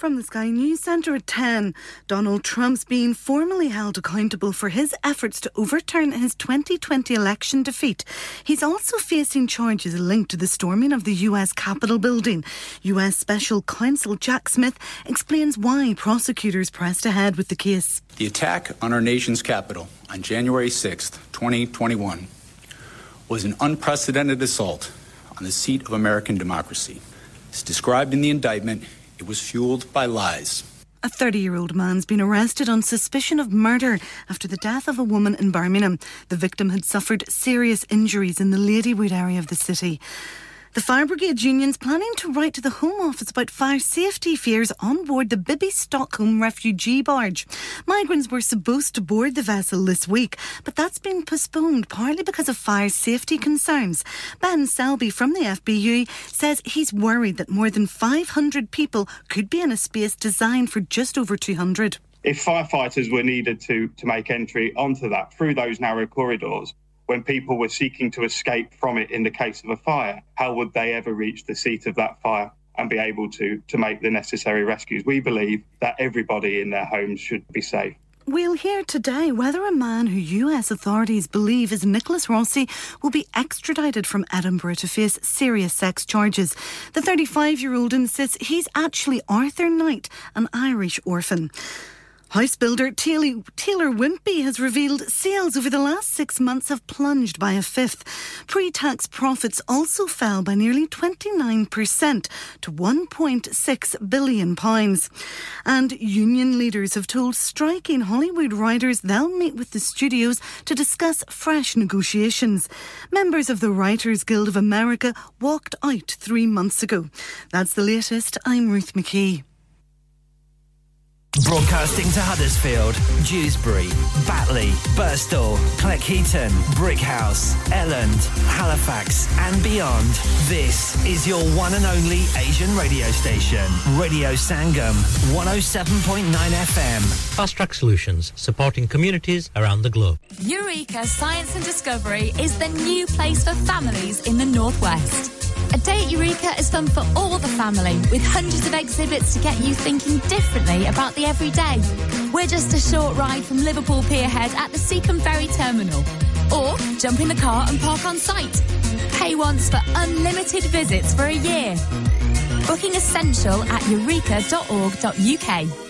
S1: From the Sky News Centre at 10, Donald Trump's being formally held accountable for his efforts to overturn his 2020 election defeat. He's also facing charges linked to the storming of the US Capitol building. US Special Counsel Jack Smith explains why prosecutors pressed ahead with the case.
S28: The attack on our nation's capital on January 6th, 2021, was an unprecedented assault on the seat of American democracy. It's described in the indictment, it was fueled by lies.
S1: A 30 year old man's been arrested on suspicion of murder after the death of a woman in Birmingham. The victim had suffered serious injuries in the Ladywood area of the city. The Fire Brigade Union's planning to write to the Home Office about fire safety fears on board the Bibby Stockholm refugee barge. Migrants were supposed to board the vessel this week, but that's been postponed partly because of fire safety concerns. Ben Selby from the FBU says he's worried that more than 500 people could be in a space designed for just over 200.
S29: if firefighters were needed to to make entry onto that through those narrow corridors when people were seeking to escape from it in the case of a fire how would they ever reach the seat of that fire and be able to to make the necessary rescues we believe that everybody in their homes should be safe
S1: We'll hear today whether a man who US authorities believe is Nicholas Rossi will be extradited from Edinburgh to face serious sex charges. The 35 year old insists he's actually Arthur Knight, an Irish orphan. House builder Taylor, Taylor Wimpey has revealed sales over the last six months have plunged by a fifth. Pre tax profits also fell by nearly 29% to £1.6 billion. And union leaders have told striking Hollywood writers they'll meet with the studios to discuss fresh negotiations. Members of the Writers Guild of America walked out three months ago. That's the latest. I'm Ruth McKee.
S20: Broadcasting to Huddersfield, Dewsbury, Batley, Birstall, Cleckheaton, Brickhouse, Elland, Halifax, and beyond. This is your one and only Asian radio station, Radio Sangam, 107.9 FM.
S2: Fast Track Solutions, supporting communities around the globe.
S30: Eureka Science and Discovery is the new place for families in the Northwest. A day at Eureka is fun for all the family, with hundreds of exhibits to get you thinking differently about the everyday. We're just a short ride from Liverpool Pierhead at the Seacombe Ferry Terminal. Or jump in the car and park on site. Pay once for unlimited visits for a year. Booking essential at eureka.org.uk.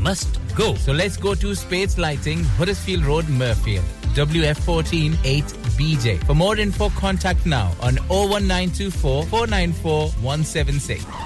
S2: Must go.
S5: So let's go to Spades Lighting, Huddersfield Road, Murfield. WF14 8BJ. For more info, contact now on 01924 494 176.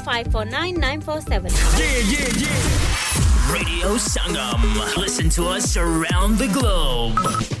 S31: 549 947.
S18: Yeah, yeah, yeah. Radio Sangam. Listen to us around the globe.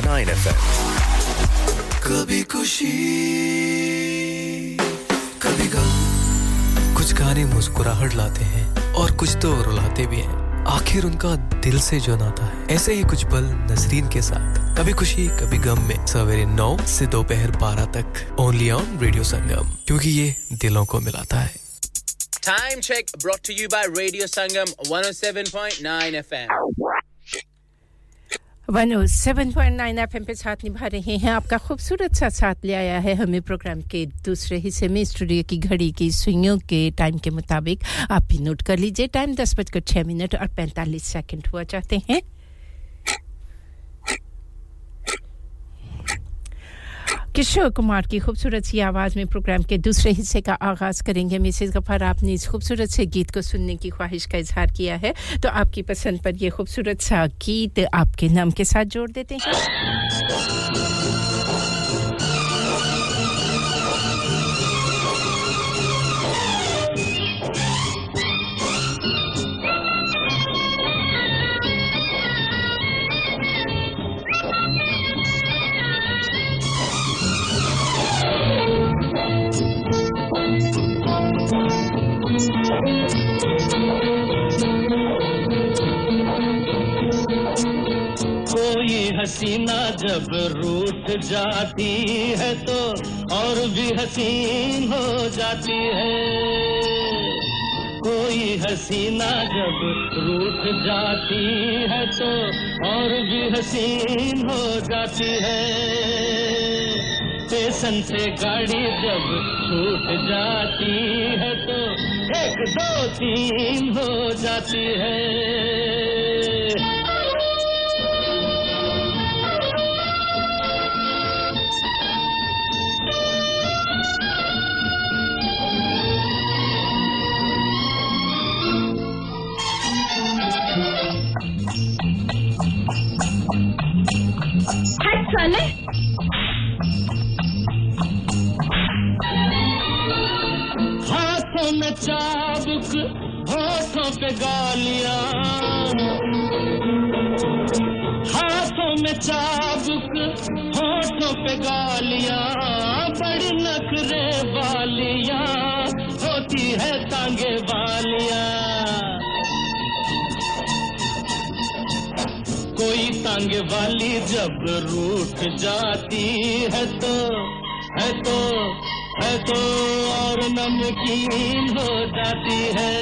S32: FM.
S17: कभी खुशी कभी गम। कुछ गाने मुस्कुराहट लाते हैं और कुछ तो रुलाते भी हैं। आखिर उनका दिल से जो नाता है ऐसे ही कुछ पल नसरीन के साथ। कभी खुशी कभी गम में सवेरे नौ से दोपहर बारह तक। ओनली ऑन रेडियो संगम क्योंकि ये दिलों को मिलाता है।
S5: Time check brought to you by Radio Sangam 107.9 FM.
S11: 107.9 FM पे साथ निभा रहे हैं आपका खूबसूरत सा साथ ले आया है हमें प्रोग्राम के दूसरे हिस्से में। स्टूडियो की घड़ी की सुइयों के टाइम के मुताबिक आप भी नोट कर लीजिए। टाइम दस बजकर छः मिनट और पैंतालीस सेकंड हुआ। चाहते हैं किशोर कुमार की खूबसूरत सी आवाज़ में प्रोग्राम के दूसरे हिस्से का आगाज़ करेंगे। मिसेस गफार, आपने इस खूबसूरत से गीत को सुनने की ख्वाहिश का इजहार किया है। तो आपकी पसंद पर यह खूबसूरत सा गीत आपके नाम के साथ जोड़ देते हैं।
S33: कोई हसीना जब रूठ जाती है तो और भी हसीन हो जाती है। कोई हसीना जब रूठ जाती है तो और भी हसीन हो जाती है। स्टेशन से गाड़ी जब छूट जाती है तो एक दो तीन हो जाती है,
S34: साले।
S33: में चाबुक होठों पे गालियाँ। हाथों में चाबुक, होठों पे गालियाँ। बड़ी नखरे वालियाँ, होती है तांगे वालियाँ। कोई तांगे वाली जब रूठ जाती है तो है तो है तो और नमकीन हो जाती है।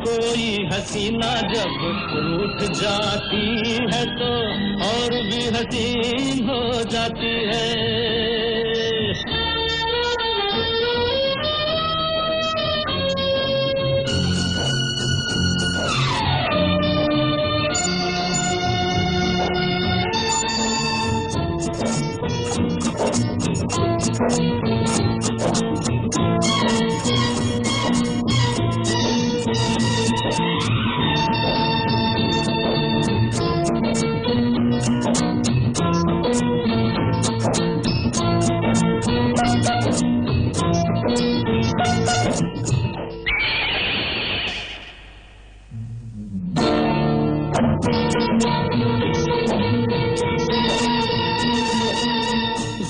S33: कोई हसीना जब रूठ जाती है तो और भी हसीन हो जाती है।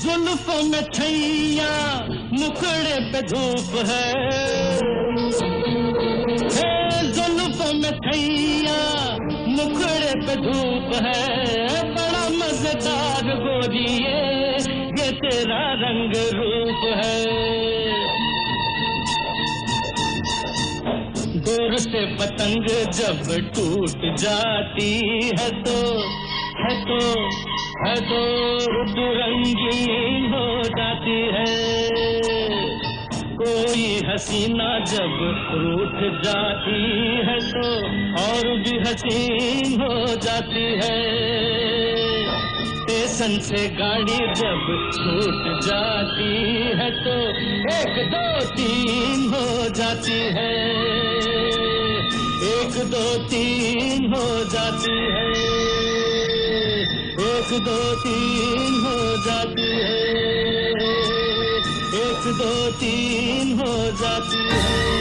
S33: जुल्फों में छैया धूप है। जुल्फों में छैया मुखड़े पे धूप है। बड़ा मज़ेदार गोरी ये तेरा रंग रूप है। दूर से पतंग जब टूट जाती है तो है तो है तो रंगीन हो जाती है। कोई हसीना जब रूठ जाती है तो और भी हसीन हो जाती है। स्टेशन से गाड़ी जब छूट जाती है तो एक दो तीन हो जाती है। एक दो तीन हो जाती है। एक दो तीन हो जाती दो तीन हो जाती है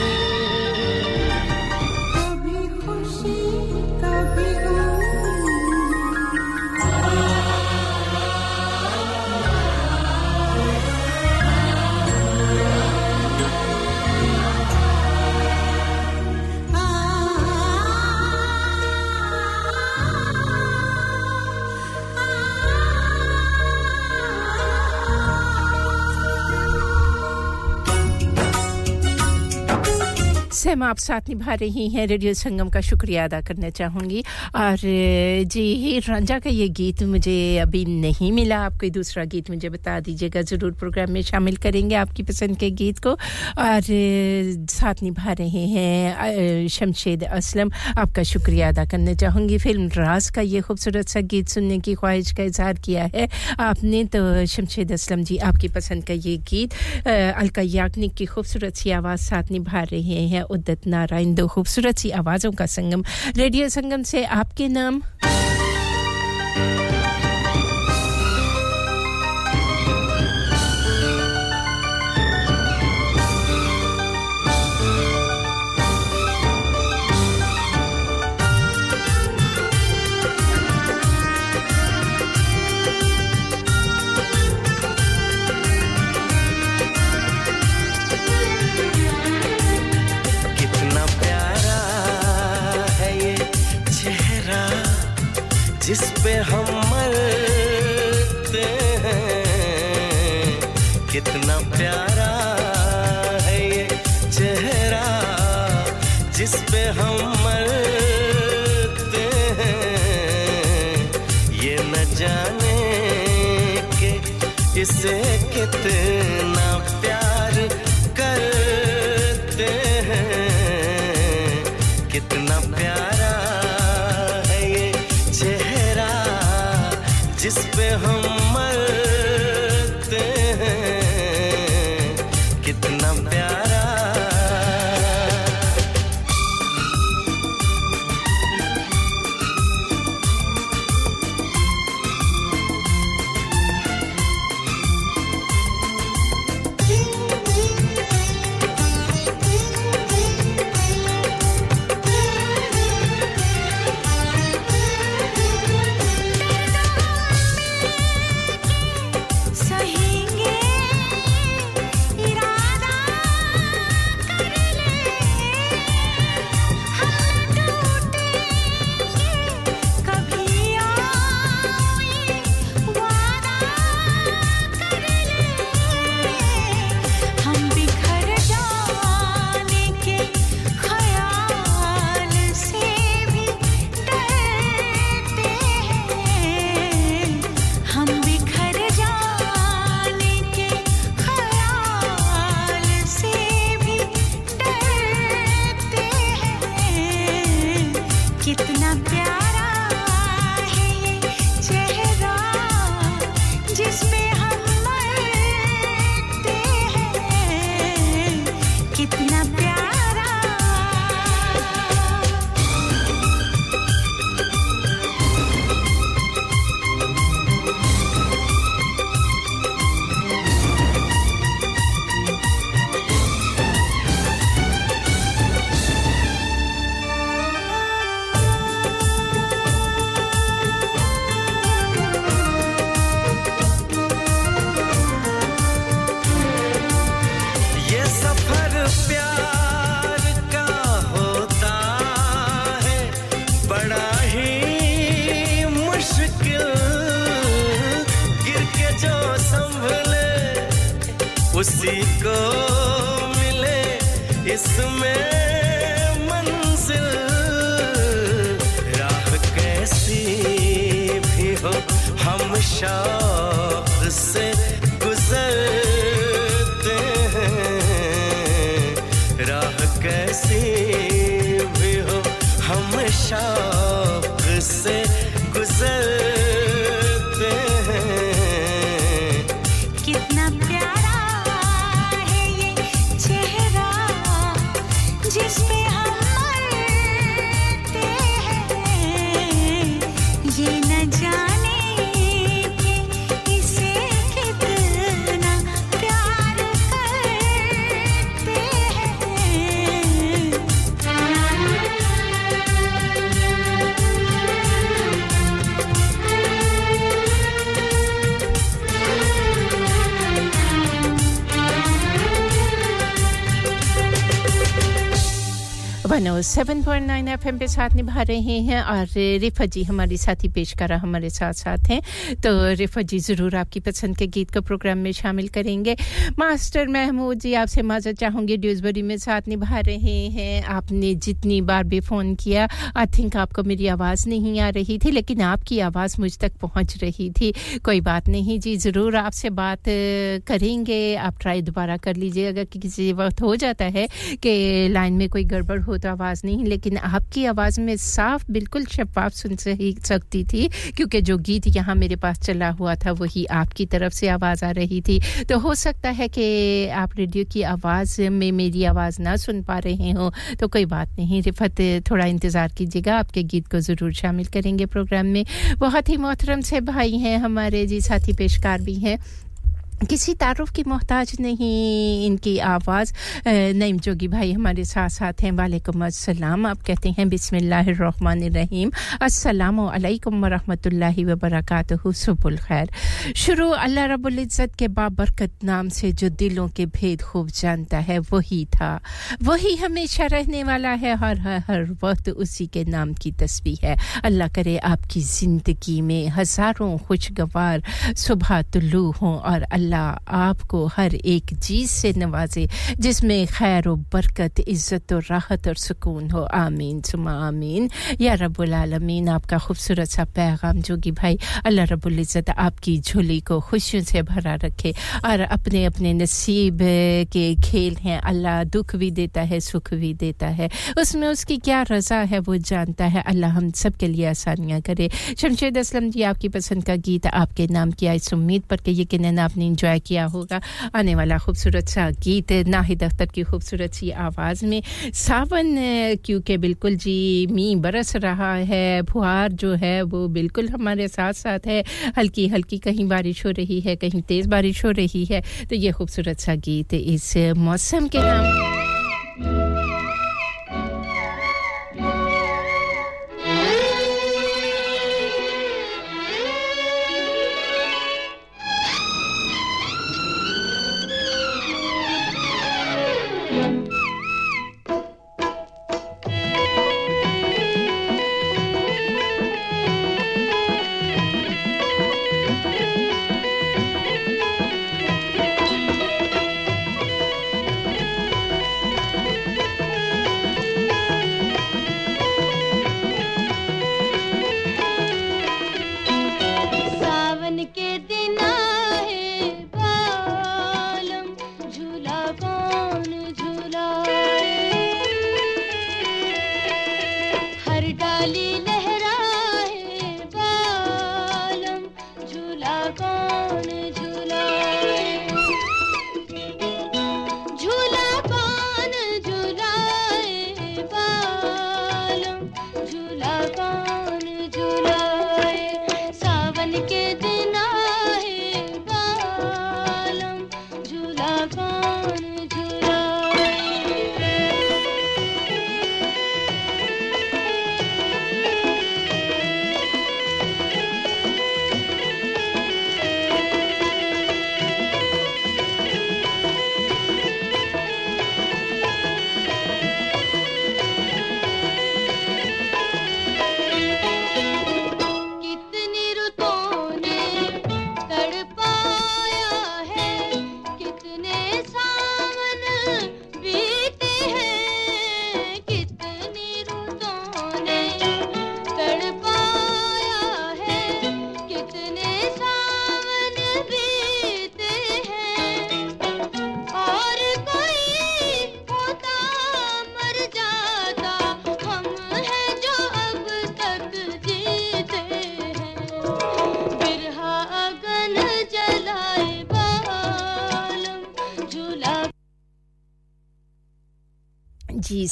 S11: सैम आप साथ निभा रही हैं। रेडियो संगम का शुक्रिया अदा करना चाहूँगी। और, जी रंजा का ये गीत मुझे अभी नहीं मिला। आप कोई दूसरा गीत मुझे बता दीजिएगा। ज़रूर प्रोग्राम में शामिल करेंगे आपकी पसंद के गीत को। और, साथ निभा रहे हैं शमशेद असलम। आपका शुक्रिया अदा करना चाहूँगी। फ़िल्म राज का ये खूबसूरत सा गीत सुनने की ख्वाहिश का इजहार किया है। आपने तो शमशेद असलम जी, आपकी पसंद का ये गीत अलका याग्निक की खूबसूरत सी आवाज़ साथ निभा रहे हैं। उद्दत नारायण दो खूबसूरत सी आवाज़ों का संगम। रेडियो संगम से आपके नाम।
S23: इसे
S11: सेवन पॉइंट नाइन एफ़ पे साथ निभा रहे हैं और रिफा जी हमारी साथी पेश करा हमारे साथ साथ हैं। तो रिफा जी, ज़रूर आपकी पसंद के गीत को प्रोग्राम में शामिल करेंगे। मास्टर महमूद जी, आपसे माजत चाहूँगी ड्यूजबरी में साथ निभा रहे हैं। आपने जितनी बार भी फ़ोन किया आई थिंक आपको मेरी आवाज़ नहीं आ रही थी, लेकिन आपकी आवाज़ मुझ तक पहुँच रही थी। कोई बात नहीं जी, ज़रूर आपसे बात करेंगे। आप ट्राई दोबारा कर लीजिए। अगर किसी वक्त हो जाता है कि लाइन में कोई गड़बड़ हो तो आवाज़ नहीं, लेकिन आपकी आवाज़ में साफ़ बिल्कुल शफाफ सुन सही, सकती थी, क्योंकि जो गीत यहाँ मेरे पास चला हुआ था, वही आपकी तरफ़ से आवाज़ आ रही थी। तो हो सकता है कि आप रेडियो की आवाज़ में मेरी आवाज़ ना सुन पा रहे हो तो कोई बात नहीं, रिफत, थोड़ा इंतज़ार कीजिएगा, आपके गीत को ज़रूर शामिल करेंगे प्रोग्राम में। बहुत ही मोहतरम से भाई हैं हमारे, जी साथी पेशकार भी हैं। किसी तारुफ की मोहताज नहीं इनकी आवाज़। नईम जोगी भाई हमारे साथ साथ हैं। वालेकुम अस्सलाम। आप कहते हैं बिस्मिल्लाहिर्रहमानिर्रहीम। अस्सलाम वालेकुम वरहमतुल्लाहि व बरकातहू सुबुल खैर। शुरू अल्लाह रब्बुल इज़्ज़त के बाबरकत नाम से जो दिलों के भेद खूब जानता है वही था। वही हमेशा रहने वाला है हर हर, हर वक्त उसी के नाम की तस्बीह है। अल्लाह करे आपकी ज़िंदगी में हज़ारों खुशगवार सुबह तुल्लू हों और आपको हर एक चीज़ से नवाजे, जिसमें खैर व बरकत, इज़्ज़त और राहत और सुकून हो। आमीन सुमा आमीन। या रब्बुल आलमीन, आपका खूबसूरत सा पैगाम जोगी भाई, अल्लाह रब्बुल इज़्ज़त आपकी झोली को खुशियों से भरा रखे और अपने अपने नसीब के खेल हैं। अल्लाह दुख भी देता है, सुख भी देता है। उसमें उसकी क्या रज़ा है, वो जानता है। अल्लाह हम सब के लिए आसानियाँ करे। शमशेद असलम जी, आपकी पसंद का गीत आपके नाम किया इस उम्मीद पर कि यकीन आपने इंजॉय किया होगा। आने वाला खूबसूरत सा गीत, नाहिद अख्तर की खूबसूरत सी आवाज़ में सावन क्योंकि बिल्कुल जी मी बरस रहा है, फुहार जो है वो बिल्कुल हमारे साथ साथ है। हल्की हल्की कहीं बारिश हो रही है, कहीं तेज़ बारिश हो रही है तो ये खूबसूरत सा गीत इस मौसम के नाम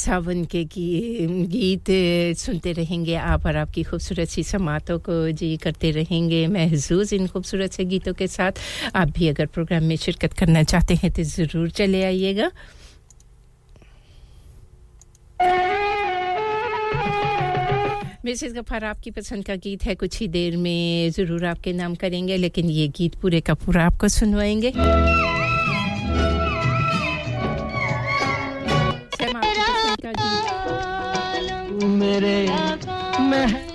S25: सावन के
S11: गीत सुनते रहेंगे आप और आपकी खूबसूरत सी समातों को जी करते रहेंगे। महजूज इन खूबसूरत से गीतों के साथ। आप भी अगर प्रोग्राम में शिरकत करना चाहते हैं तो ज़रूर चले आइएगा। मिसेस गफार, आपकी पसंद का गीत है, कुछ ही देर में ज़रूर आपके नाम करेंगे, लेकिन ये गीत पूरे का पूरा आपको सुनवाएँगे।
S35: मेरे मैं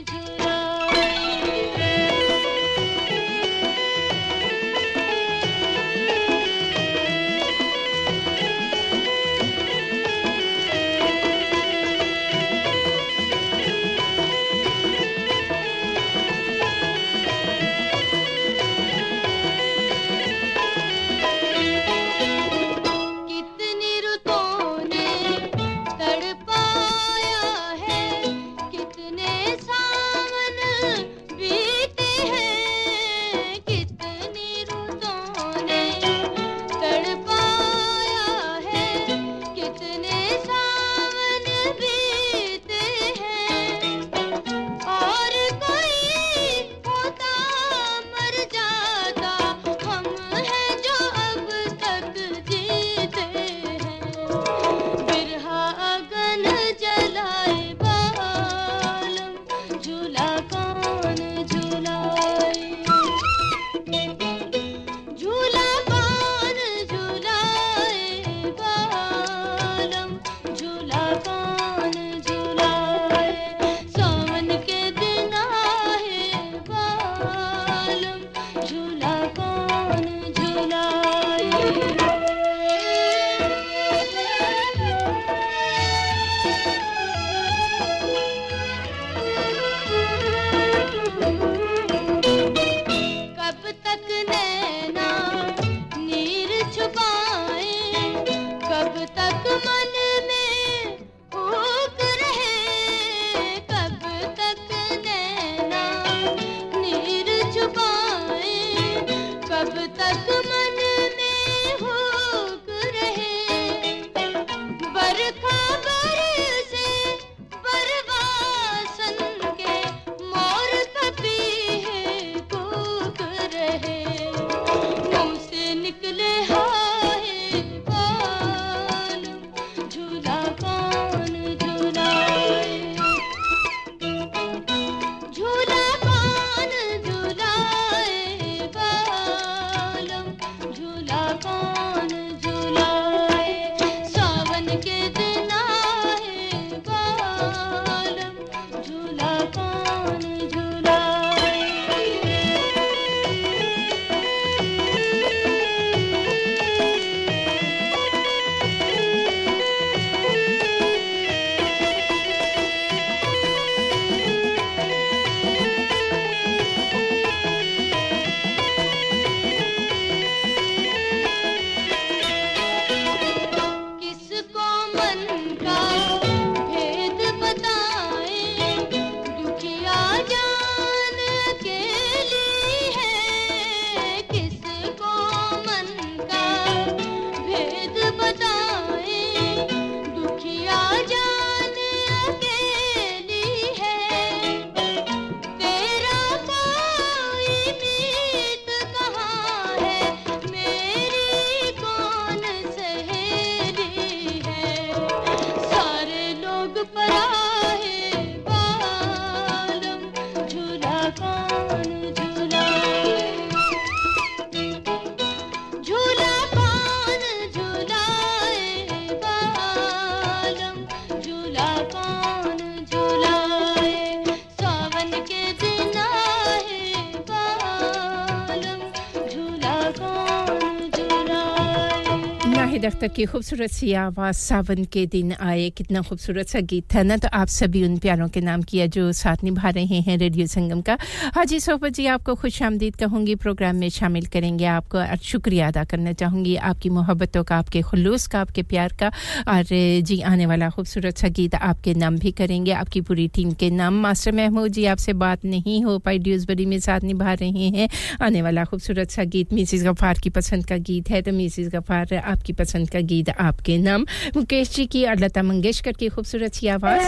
S25: तक की
S11: खूबसूरत सी आवाज़ सावन के दिन आए। कितना खूबसूरत सा गीत था ना? तो आप सभी उन प्यारों के नाम किया जो साथ निभा रहे हैं रेडियो संगम का। हाजी सोहबत जी आपको खुश आमदीद कहूँगी। प्रोग्राम में शामिल करेंगे आपको शुक्रिया अदा करना चाहूँगी। आपकी मोहब्बतों का, आपके खलूस का, आपके प्यार का। और जी, आने वाला खूबसूरत सा गीत आपके नाम भी करेंगे। आपकी पूरी टीम के नाम। मास्टर महमूद जी आपसे बात नहीं हो पाई। ड्यूजबरी में साथ निभा रहे हैं। आने वाला खूबसूरत सा गीत मिसिज़ गफ़ार की पसंद का गीत है। तो मिसिज़ गफ़ार आपकी
S36: पसंद का गीत आपके नाम। मुकेश जी की और लता मंगेशकर की खूबसूरत सी आवाज़।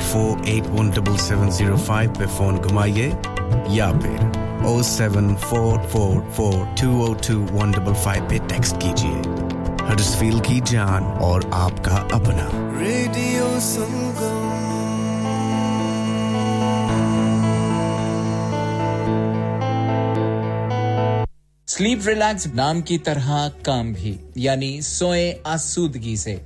S6: 01484817705 पे फ़ोन घुमाइए या फिर 07444202155 पे टेक्स्ट कीजिए। हडर्सफील्ड की जान और आपका अपना।
S21: रेडियो संगम
S5: स्लीप रिलैक्स नाम की तरह काम भी यानी सोए आसूदगी से।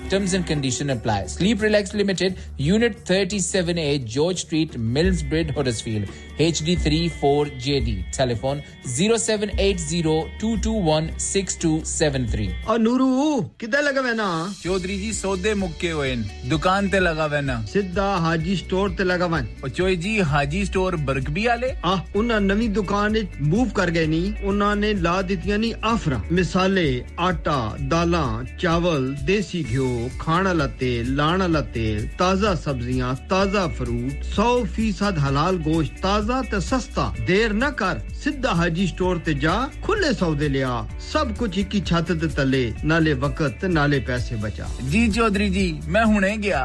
S5: Terms and condition apply. Sleep Relax Limited, Unit 37A, George Street, Millsbridge, Huddersfield. HD34JD telephone 07802216273
S37: और नूरू किधर लगा वैना
S5: चौधरी जी सौदे मुक्के हुए दुकान ते लगा वैना
S37: सिद्धा हाजी स्टोर ते लगा वन
S5: और चोई जी हाजी स्टोर बरकबी वाले
S37: आ उन्हें नवी दुकान मूव कर गए नी। उन्होंने ला दितियाँ नी आफरा। मिसाले आटा दाला चावल देसी घ्यो खाण वाला तेल लाण वाला तेल ताज़ा सब्ज़ियाँ ताज़ा फ्रूट सौ फ़ीसद हलाल गोश्त ताज़ा ते सस्ता देर न कर सिद्धा हाजी स्टोर ते जा खुले सौदे लिया सब कुछ एक ही छत ते तले नाले वक्त नाले पैसे बचा
S5: जी चौधरी जी मैं हुने गया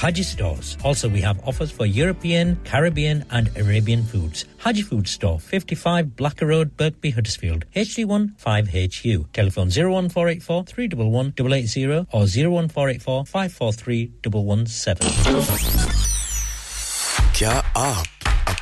S38: Haji Stores. Also, we have offers for European, Caribbean, and Arabian foods. Haji Food Store, 55 Blacker Road, Birkby, Huddersfield, HD1 5HU. Telephone 01484 311 880 or 01484 543 117.
S6: क्या आप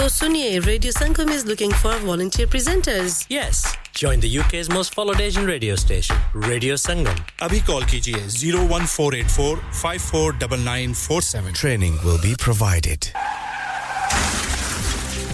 S7: तो सुनिए Radio Sangam is looking for volunteer presenters
S39: Yes, join the UK's most followed Asian radio station, Radio Sangam. अभी call कीजिए 01484 549947.
S6: Training will be provided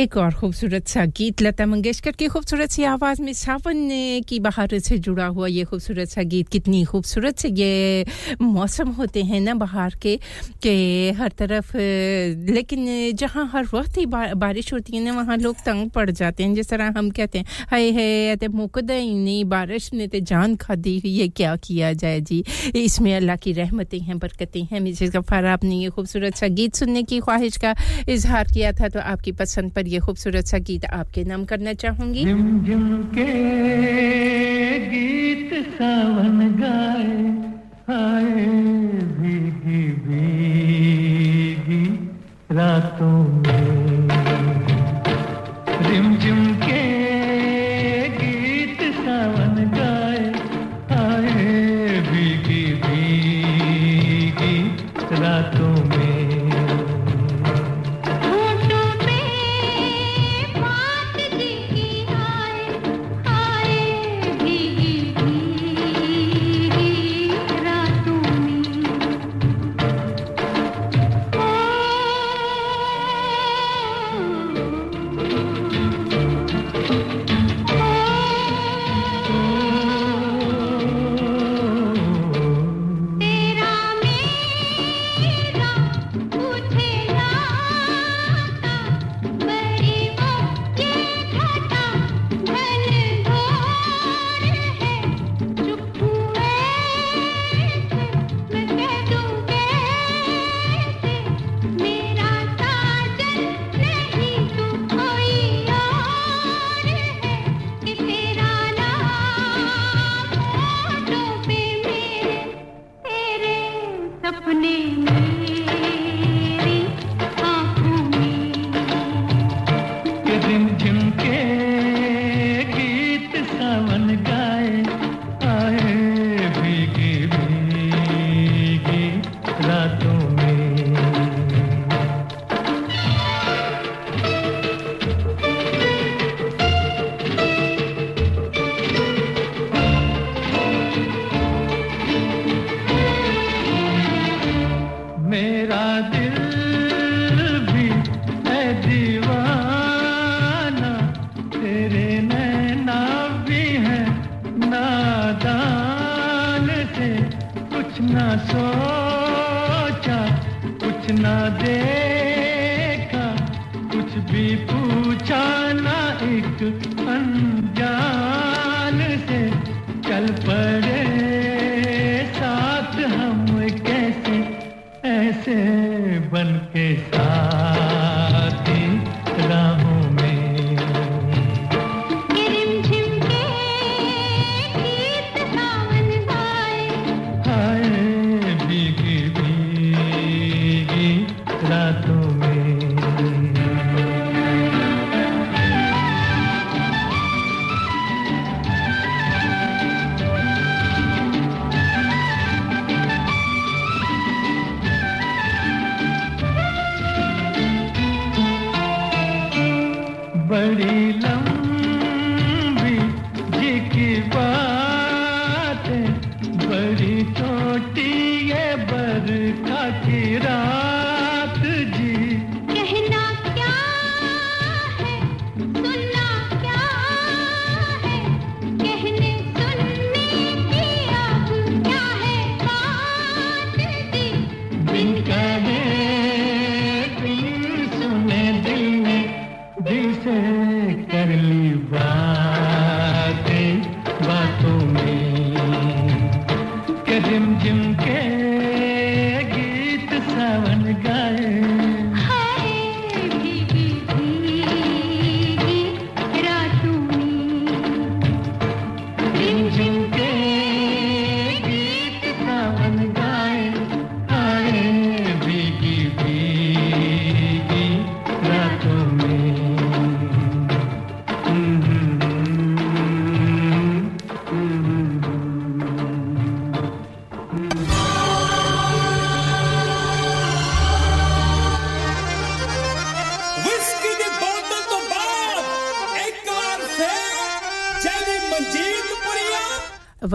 S11: एक और खूबसूरत सा गीत लता मंगेशकर की खूबसूरत सी आवाज़ में सावन की बहार से जुड़ा हुआ ये खूबसूरत सा गीत कितनी खूबसूरत से ये मौसम होते हैं ना बहार के कि हर तरफ़ लेकिन जहाँ हर वक्त ही बारिश होती है ना वहाँ लोग तंग पड़ जाते हैं जिस तरह हम कहते हैं हाय है तो मुकदा ही नहीं बारिश ने तो जान खा दी ये क्या किया जाए जी इसमें अल्लाह की रहमतें हैं बरकतें हैं मिसेस गफ़ार आपने ये खूबसूरत सा गीत सुनने की ख्वाहिश का इजहार किया था तो आपकी पसंद पर ये खूबसूरत सा गीत आपके नाम करना चाहूँगी।
S36: जिम जिम के गीत सावन गाए, आए भीगी भीगी रातों में।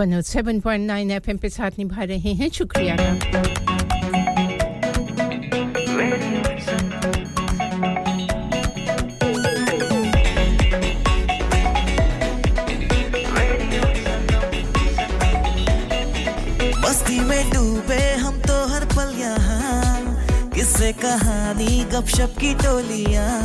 S11: 107.9 एफएम पे साथ निभा रहे हैं। शुक्रिया
S40: तो का कहानी गपशप की टोलियाँ।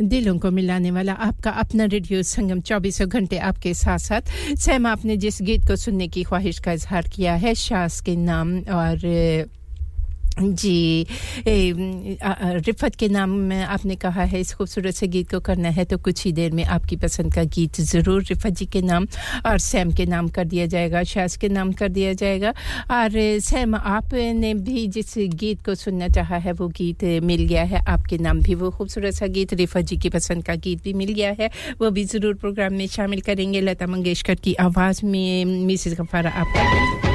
S11: दिलों को मिलाने वाला आपका अपना रेडियो संगम चौबीसों घंटे आपके साथ साथ। सैम, आपने जिस गीत को सुनने की ख्वाहिश का इजहार किया है, शास के नाम और जी रिफत के नाम में आपने कहा है, इस खूबसूरत से गीत को करना है तो कुछ ही देर में आपकी पसंद का गीत ज़रूर रिफत जी के नाम और सैम के नाम कर दिया जाएगा, शाज के नाम कर दिया जाएगा। और सैम, आपने भी जिस गीत को सुनना चाहा है, वो गीत मिल गया है, आपके नाम भी वो खूबसूरत सा गीत, रिफत जी की पसंद का गीत भी मिल गया है, वो भी ज़रूर प्रोग्राम में शामिल करेंगे। लता मंगेशकर की आवाज़ में मिसिस गफारा आपका।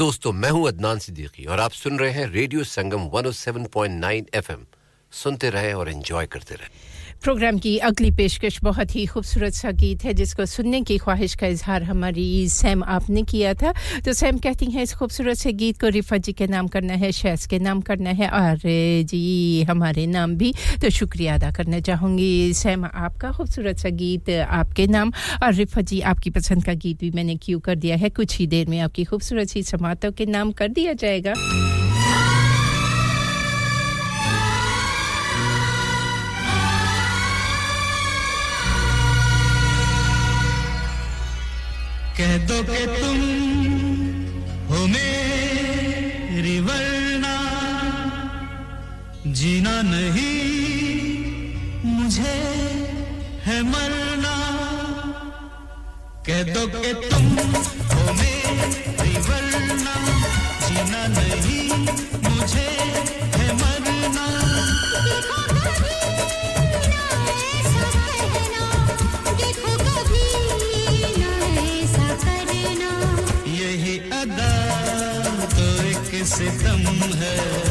S26: दोस्तों, मैं हूँ अदनान सिद्दीकी और आप सुन रहे हैं रेडियो संगम 107.9 एफएम। सुनते रहें और एंजॉय करते रहें।
S11: प्रोग्राम की अगली पेशकश बहुत ही खूबसूरत सा गीत है, जिसको सुनने की ख्वाहिश का इजहार हमारी सैम आपने किया था। तो सैम कहती हैं, इस खूबसूरत से गीत को रिफा जी के नाम करना है शैस के नाम करना है और जी, हमारे नाम भी। तो शुक्रिया अदा करना चाहूँगी। सैम, आपका खूबसूरत सा गीत, आपके नाम और रिफा जी, आपकी पसंद का गीत भी मैंने क्यों कर दिया है? कुछ ही देर में आपकी खूबसूरत सी समातों के नाम कर दिया जाएगा।
S41: कह दो के तुम हो मेरी वरना। जीना नहीं, मुझे है मरना। कह दो के तुम हो मेरी वरना। जीना नहीं है।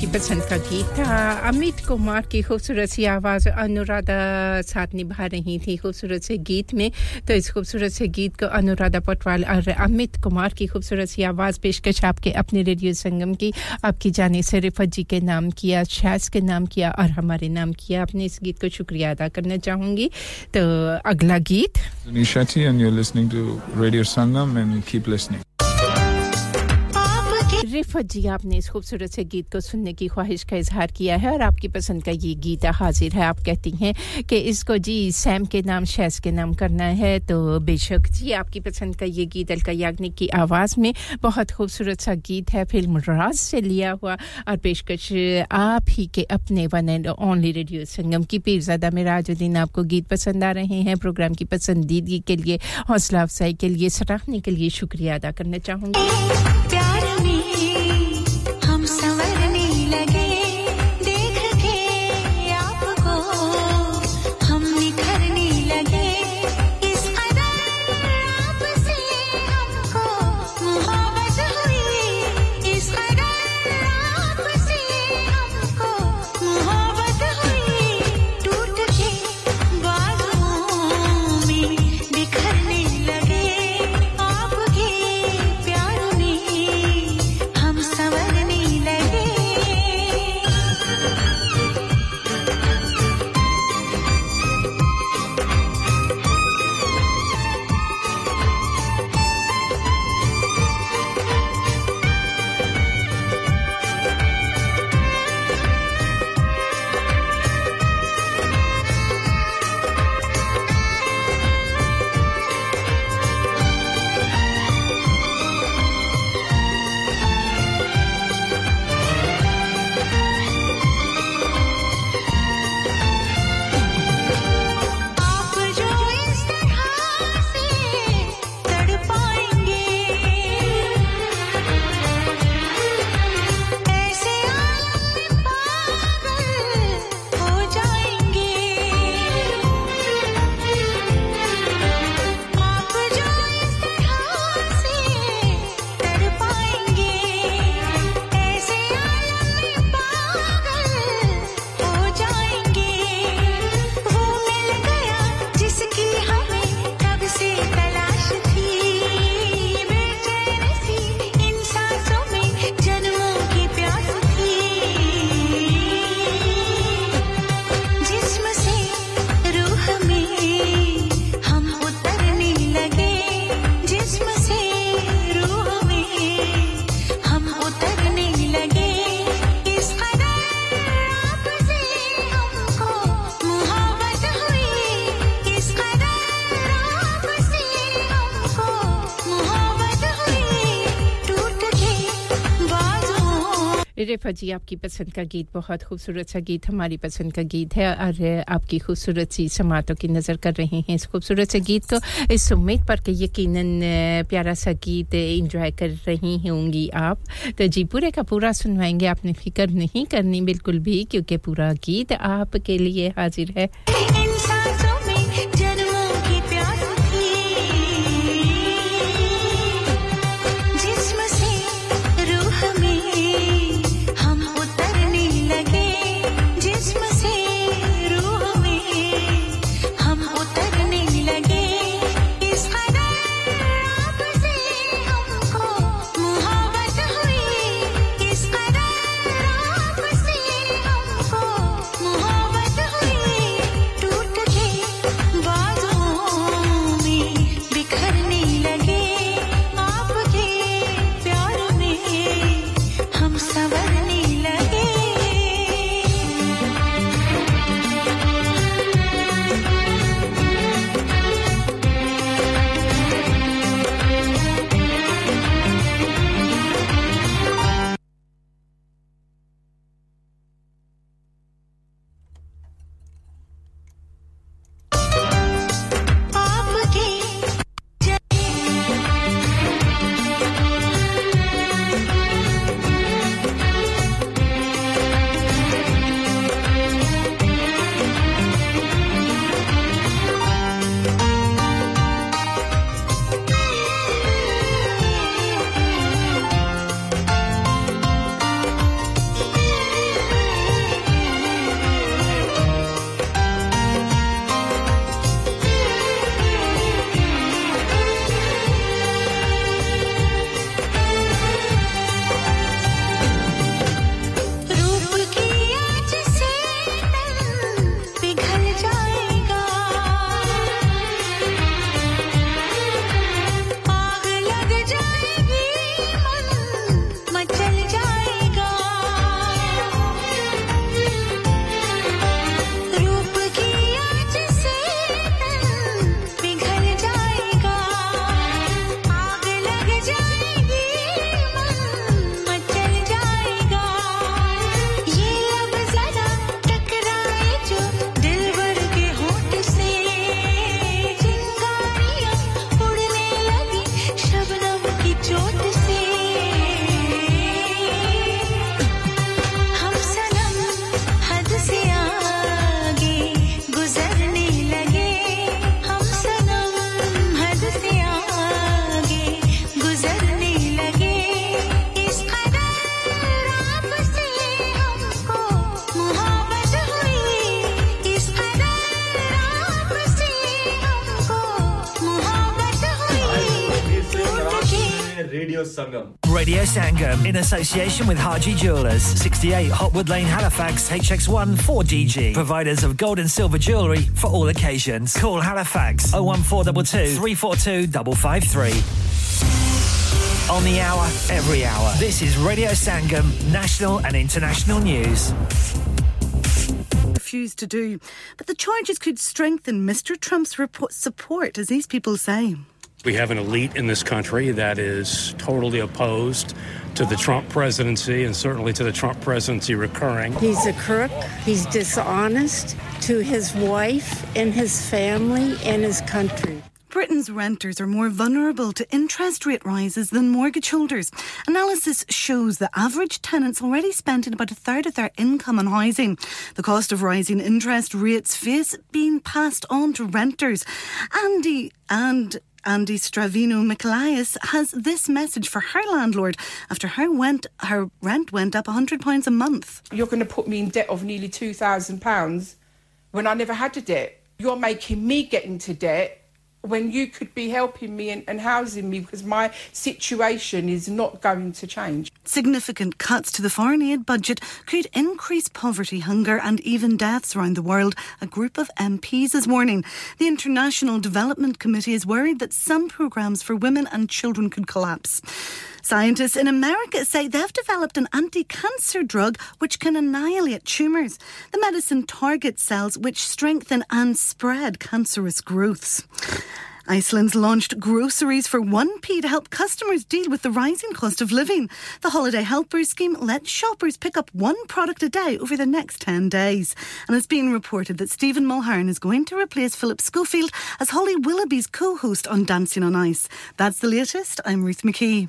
S16: आपकी पसंद का गीत था। अमित कुमार की खूबसूरत सी आवाज़ अनुराधा साथ निभा रही थी खूबसूरत से गीत में। तो इस खूबसूरत से गीत को अनुराधा पटवाल और अमित कुमार की खूबसूरत सी आवाज़ पेशकश आपके अपने रेडियो संगम की, आपकी जाने से रिफत जी के नाम किया शाज के नाम किया और हमारे नाम किया। अपने इस गीत को शुक्रिया अदा करना चाहूँगी। तो अगला गीत।
S42: Nishati and you're listening.
S16: Rifat ji, आपने इस खूबसूरत से गीत को सुनने की ख्वाहिश का इजहार किया है और आपकी पसंद का ये गीत हाजिर है। आप कहती हैं कि इसको जी, सैम के नाम शैस के नाम करना है। तो बेशक जी, आपकी पसंद का ये गीत अलका याग्निक की आवाज़ में बहुत खूबसूरत सा गीत है। फ़िल्म राज से लिया हुआ और पेशकश आप ही के अपने one and only radio Sangam की पीरजादा में राजुद्दीन आपको गीत पसंद आ रहे हैं। प्रोग्राम की पसंदीदगी के लिए, हौसला अफजाई के लिए, सराहने के लिए शुक्रिया अदा करना चाहूँगी। रिफा जी आपकी पसंद का गीत, बहुत खूबसूरत सा गीत हमारी पसंद का गीत है और आपकी खूबसूरत सी समातों की नज़र कर रहे हैं इस खूबसूरत से गीत को। इस उम्मीद पर कि यकीनन, प्यारा सा गीत एंजॉय कर रही होंगी आप। तो जी, पूरे का पूरा सुनवाएँगे, आपने फ़िक्र नहीं करनी बिल्कुल भी, क्योंकि पूरा गीत आपके लिए हाजिर है।
S20: Association with Harji Jewelers, 68 Hotwood Lane, Halifax, HX1 4DG. Providers of gold and silver jewellery for all occasions. Call Halifax 01422 342 553. On the hour, every hour. This is Radio Sangam, national and international news
S1: to do. But the charges could strengthen Mr. Trump's report support, as these people say.
S43: We have an elite in this country that is totally opposed to the Trump presidency and certainly to the Trump presidency recurring.
S44: He's a crook. He's dishonest to his wife and his family and his country.
S1: Britain's renters are more vulnerable to interest rate rises than mortgage holders. Analysis shows that average tenants already spend about a third of their income on housing. The cost of rising interest rates face being passed on to renters. Andy and Andy Stravino Michaelias has this message for her landlord after her went her rent went up £100 a month.
S45: You're going to put me in debt of nearly £2,000 when I never had a debt. You're making me get into debt when you could be helping me and, and, housing me because my situation is not going to change.
S1: Significant cuts to the foreign aid budget could increase poverty, hunger, and even deaths around the world, a group of MPs is warning. The International Development Committee is worried that some programmes for women and children could collapse. Scientists in America say they've developed an anti cancer drug which can annihilate tumours. The medicine targets cells which strengthen and spread cancerous growths. Iceland's launched groceries for 1p to help customers deal with the rising cost of living. The Holiday Helpers scheme lets shoppers pick up one product a day over the next 10 days. And it's been reported that Stephen Mulhern is going to replace Philip Schofield as Holly Willoughby's co host on Dancing on Ice. That's the latest. I'm Ruth McKee.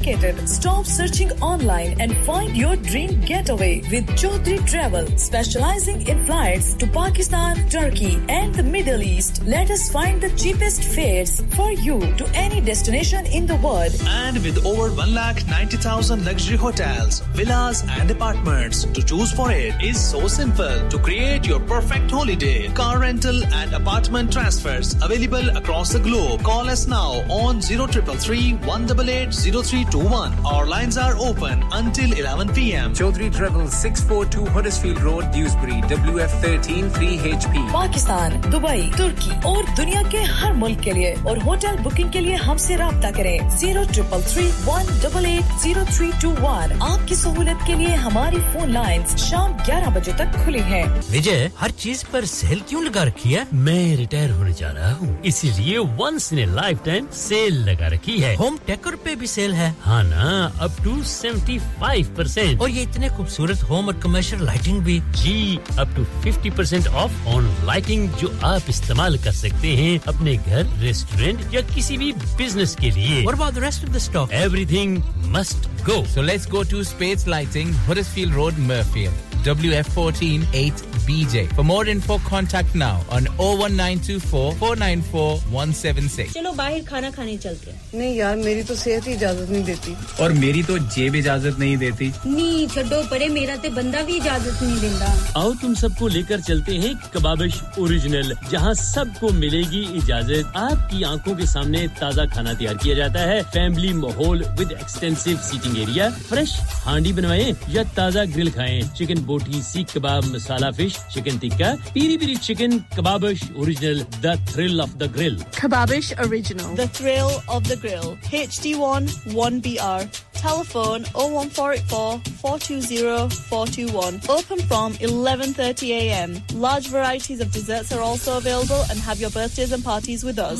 S3: Stop searching online and find your dream getaway with Chaudhry Travel, specializing in flights to Pakistan, Turkey, and the Middle East. Let us find the cheapest fares for you to any destination in the world.
S4: And with over 1,90,000 luxury hotels, villas, and apartments to choose for it is so simple to create your perfect holiday. Car rental and apartment transfers available across the globe. Call us now on 0333 188 0121. Our lines are open until 11 p.m.
S46: Chaudhry Travel 642 Huddersfield Road, Dewsbury, WF13 3HP.
S3: Pakistan Dubai तुर्की और दुनिया के हर मुल्क के लिए और hotel booking के लिए हमसे रब्ता करें zero triple three one double eight zero three two one आपकी सहूलत के लिए हमारी फ़ोन लाइन शाम ग्यारह बजे तक खुली है
S2: विजय हर चीज़ पर सेल क्यों लगा रखी है मैं रिटायर होने जा रहा हूँ इसीलिए once in a lifetime sale लगा रखी है होम टेकर पे भी सेल है हाँ ना अप टू 75 परसेंट और ये इतने खूबसूरत होम और कमर्शियल लाइटिंग भी। जी up to 50 percent off on lighting जो आप इस्तेमाल कर सकते हैं अपने घर रेस्टोरेंट या किसी भी बिज़नेस के लिए। और about the rest of the stock everything must go
S5: so let's go to space lighting Huddersfield Road Mirfield WF14 8BJ. For more info, contact now on 01924 494 176.
S47: चलो बाहर खाना खाने चलते हैं।
S44: नहीं यार मेरी तो सेहत ही इजाज़त नहीं देती।
S5: और मेरी तो जेब इजाज़त नहीं देती।
S47: नहीं छोड़ो परे मेरा ते बंदा भी इजाज़त नहीं देता
S2: आओ तुम सबको लेकर चलते हैं कबाबिश ओरिजिनल जहाँ सबको मिलेगी इजाज़त। आपकी आँखों के सामने ताज़ा खाना तैयार किया जाता है। फैमिली माहौल with extensive seating area fresh handi बनवाएँ या ताज़ा ग्रिल खाएँ। Chicken boti seekh kebab masala fish Chicken tikka, piri piri chicken, Kababish original, the thrill of the grill.
S48: Kababish original, the thrill of the grill. HD1 1BR. Telephone 01484 420 421. Open from 11:30 a.m. Large varieties of desserts are also available, and have your birthdays and parties with us.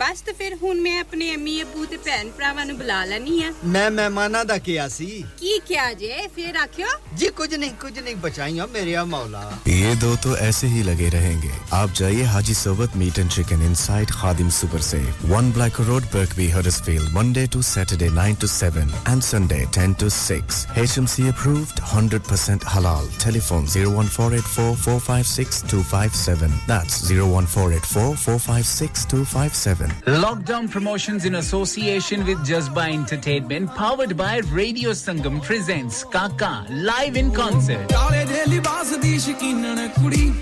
S49: ਬਸ ਤੇ ਫਿਰ ਹੁਣ ਮੈਂ ਆਪਣੇ ਅੰਮੀ ਅੱਬੂ ਤੇ ਭੈਣ ਭਰਾਵਾਂ ਨੂੰ ਬੁਲਾ ਲੈਣੀ ਆ
S37: ਮੈਂ ਮਹਿਮਾਨਾਂ ਦਾ ਕਿਹਾ ਸੀ
S49: ਕੀ ਕਿਹਾ ਜੇ ਫਿਰ ਆਖਿਓ
S37: जी कुछ नहीं कुछ नहीं बचाइया मेरे या मौला
S6: ये दो तो ऐसे ही लगे रहेंगे आप जाइए Haji Sobat meat and chicken inside Khadim super से one Black Road Birkby Huddersfield Monday to Saturday 9 to 7 and Sunday 10 to 6 HMC approved 100% halal telephone 01484 456 257 that's 01484 456 257
S5: Lockdown promotions in association with Jazba Entertainment, powered by Radio Sangam, presents Kaka live in concert.
S50: ਕਾਲੇ ਦੇ ਲਿਬਾਸ ਦੀ ਸ਼ਕੀਨਣ ਕੁੜੀ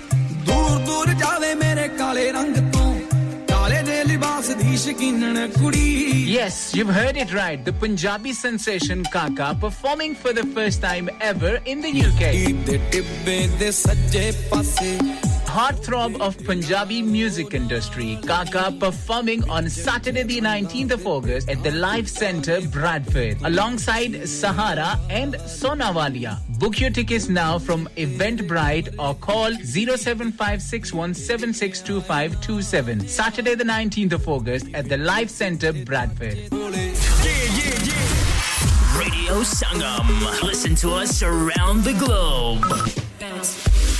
S50: ਦੂਰ ਦੂਰ ਜਾਵੇ ਮੇਰੇ ਕਾਲੇ ਰੰਗ ਤੋਂ ਕਾਲੇ ਦੇ ਲਿਬਾਸ ਦੀ ਸ਼ਕੀਨਣ ਕੁੜੀ
S5: Yes, you've heard it right. The Punjabi sensation Kaka performing for the first time ever in the UK.
S50: ਦੇ ਟਿੱਬੇ ਦੇ ਸੱਜੇ ਪਾਸੇ
S5: Heartthrob of Punjabi music industry, Kaka performing on Saturday the 19th of August at the Live Centre, Bradford, alongside Sahara and Sonawalia. Book your tickets now from Eventbrite or call 0756176227. Saturday the 19th of August at the Live Centre, Bradford.
S51: Radio Sangam. Listen to us around the globe.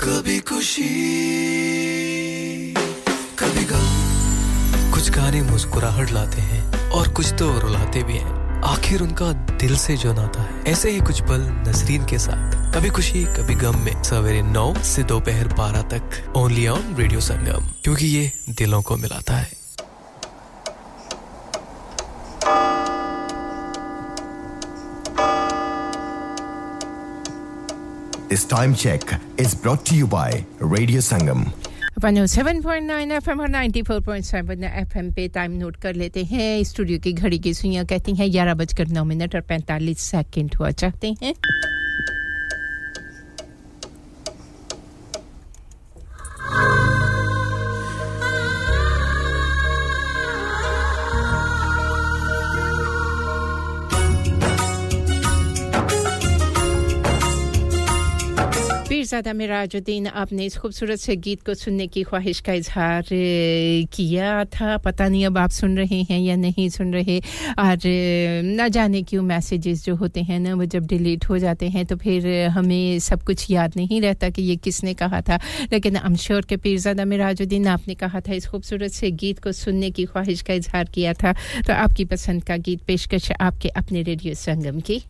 S50: कभी खुशी, कभी गम।
S52: कुछ गाने मुस्कुराहट लाते हैं और कुछ तो रुलाते भी हैं। आखिर उनका दिल से जो नाता है, ऐसे ही कुछ पल नजरीन के साथ। कभी खुशी, कभी गम में सवेरे नौ से दोपहर बारह तक ओनली ऑन रेडियो संगम क्योंकि ये दिलों को मिलाता है।
S32: This time check is brought to you by Radio Sangam.
S11: 107.9 FM और 94.7 FM पे टाइम नोट कर लेते हैं। स्टूडियो की घड़ी की सुइयाँ कहती हैं 11 बजकर 9 मिनट और 45 सेकंड हुआ। चाहते हैं? पीरजादा मिराजुद्दीन आपने इस खूबसूरत से गीत को सुनने की ख्वाहिश का इजहार किया था। पता नहीं अब आप सुन रहे हैं या नहीं सुन रहे। और ना जाने क्यों मैसेजेस जो होते हैं ना, वो जब डिलीट हो जाते हैं तो फिर हमें सब कुछ याद नहीं रहता कि ये किसने कहा था। लेकिन एम श्योर के पीरजादा मिराजुद्दीन आपने कहा था इस खूबसूरत से गीत को सुनने की ख्वाहिश का इजहार किया था। तो आपकी पसंद का गीत पेशकश आपके अपने रेडियो संगम की।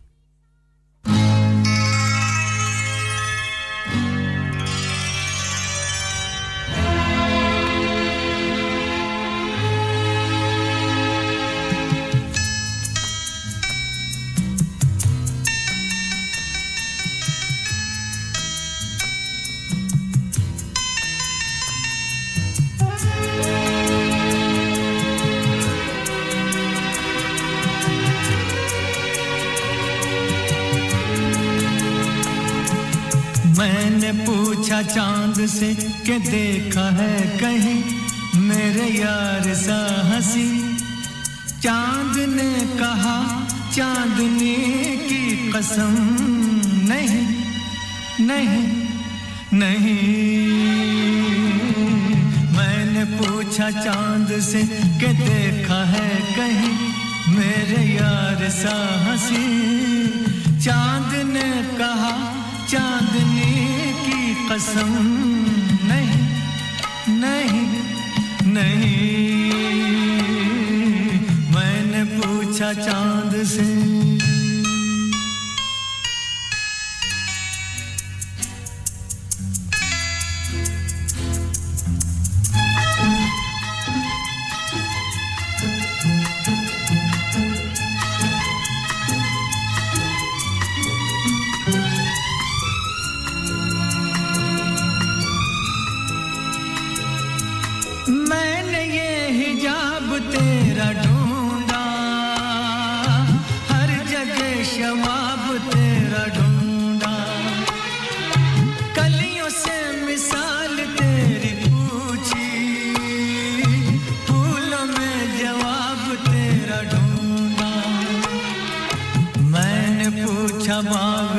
S53: से के देखा है कहीं मेरे यार सा हँसी। चाँद ने कहा, चांदनी की कसम नहीं नहीं नहीं। मैंने पूछा, चाँद से के देखा है कहीं मेरे यार सा हँसी। चाँद ने कहा, चांदनी कसम नहीं नहीं नहीं। मैंने पूछा चाँद से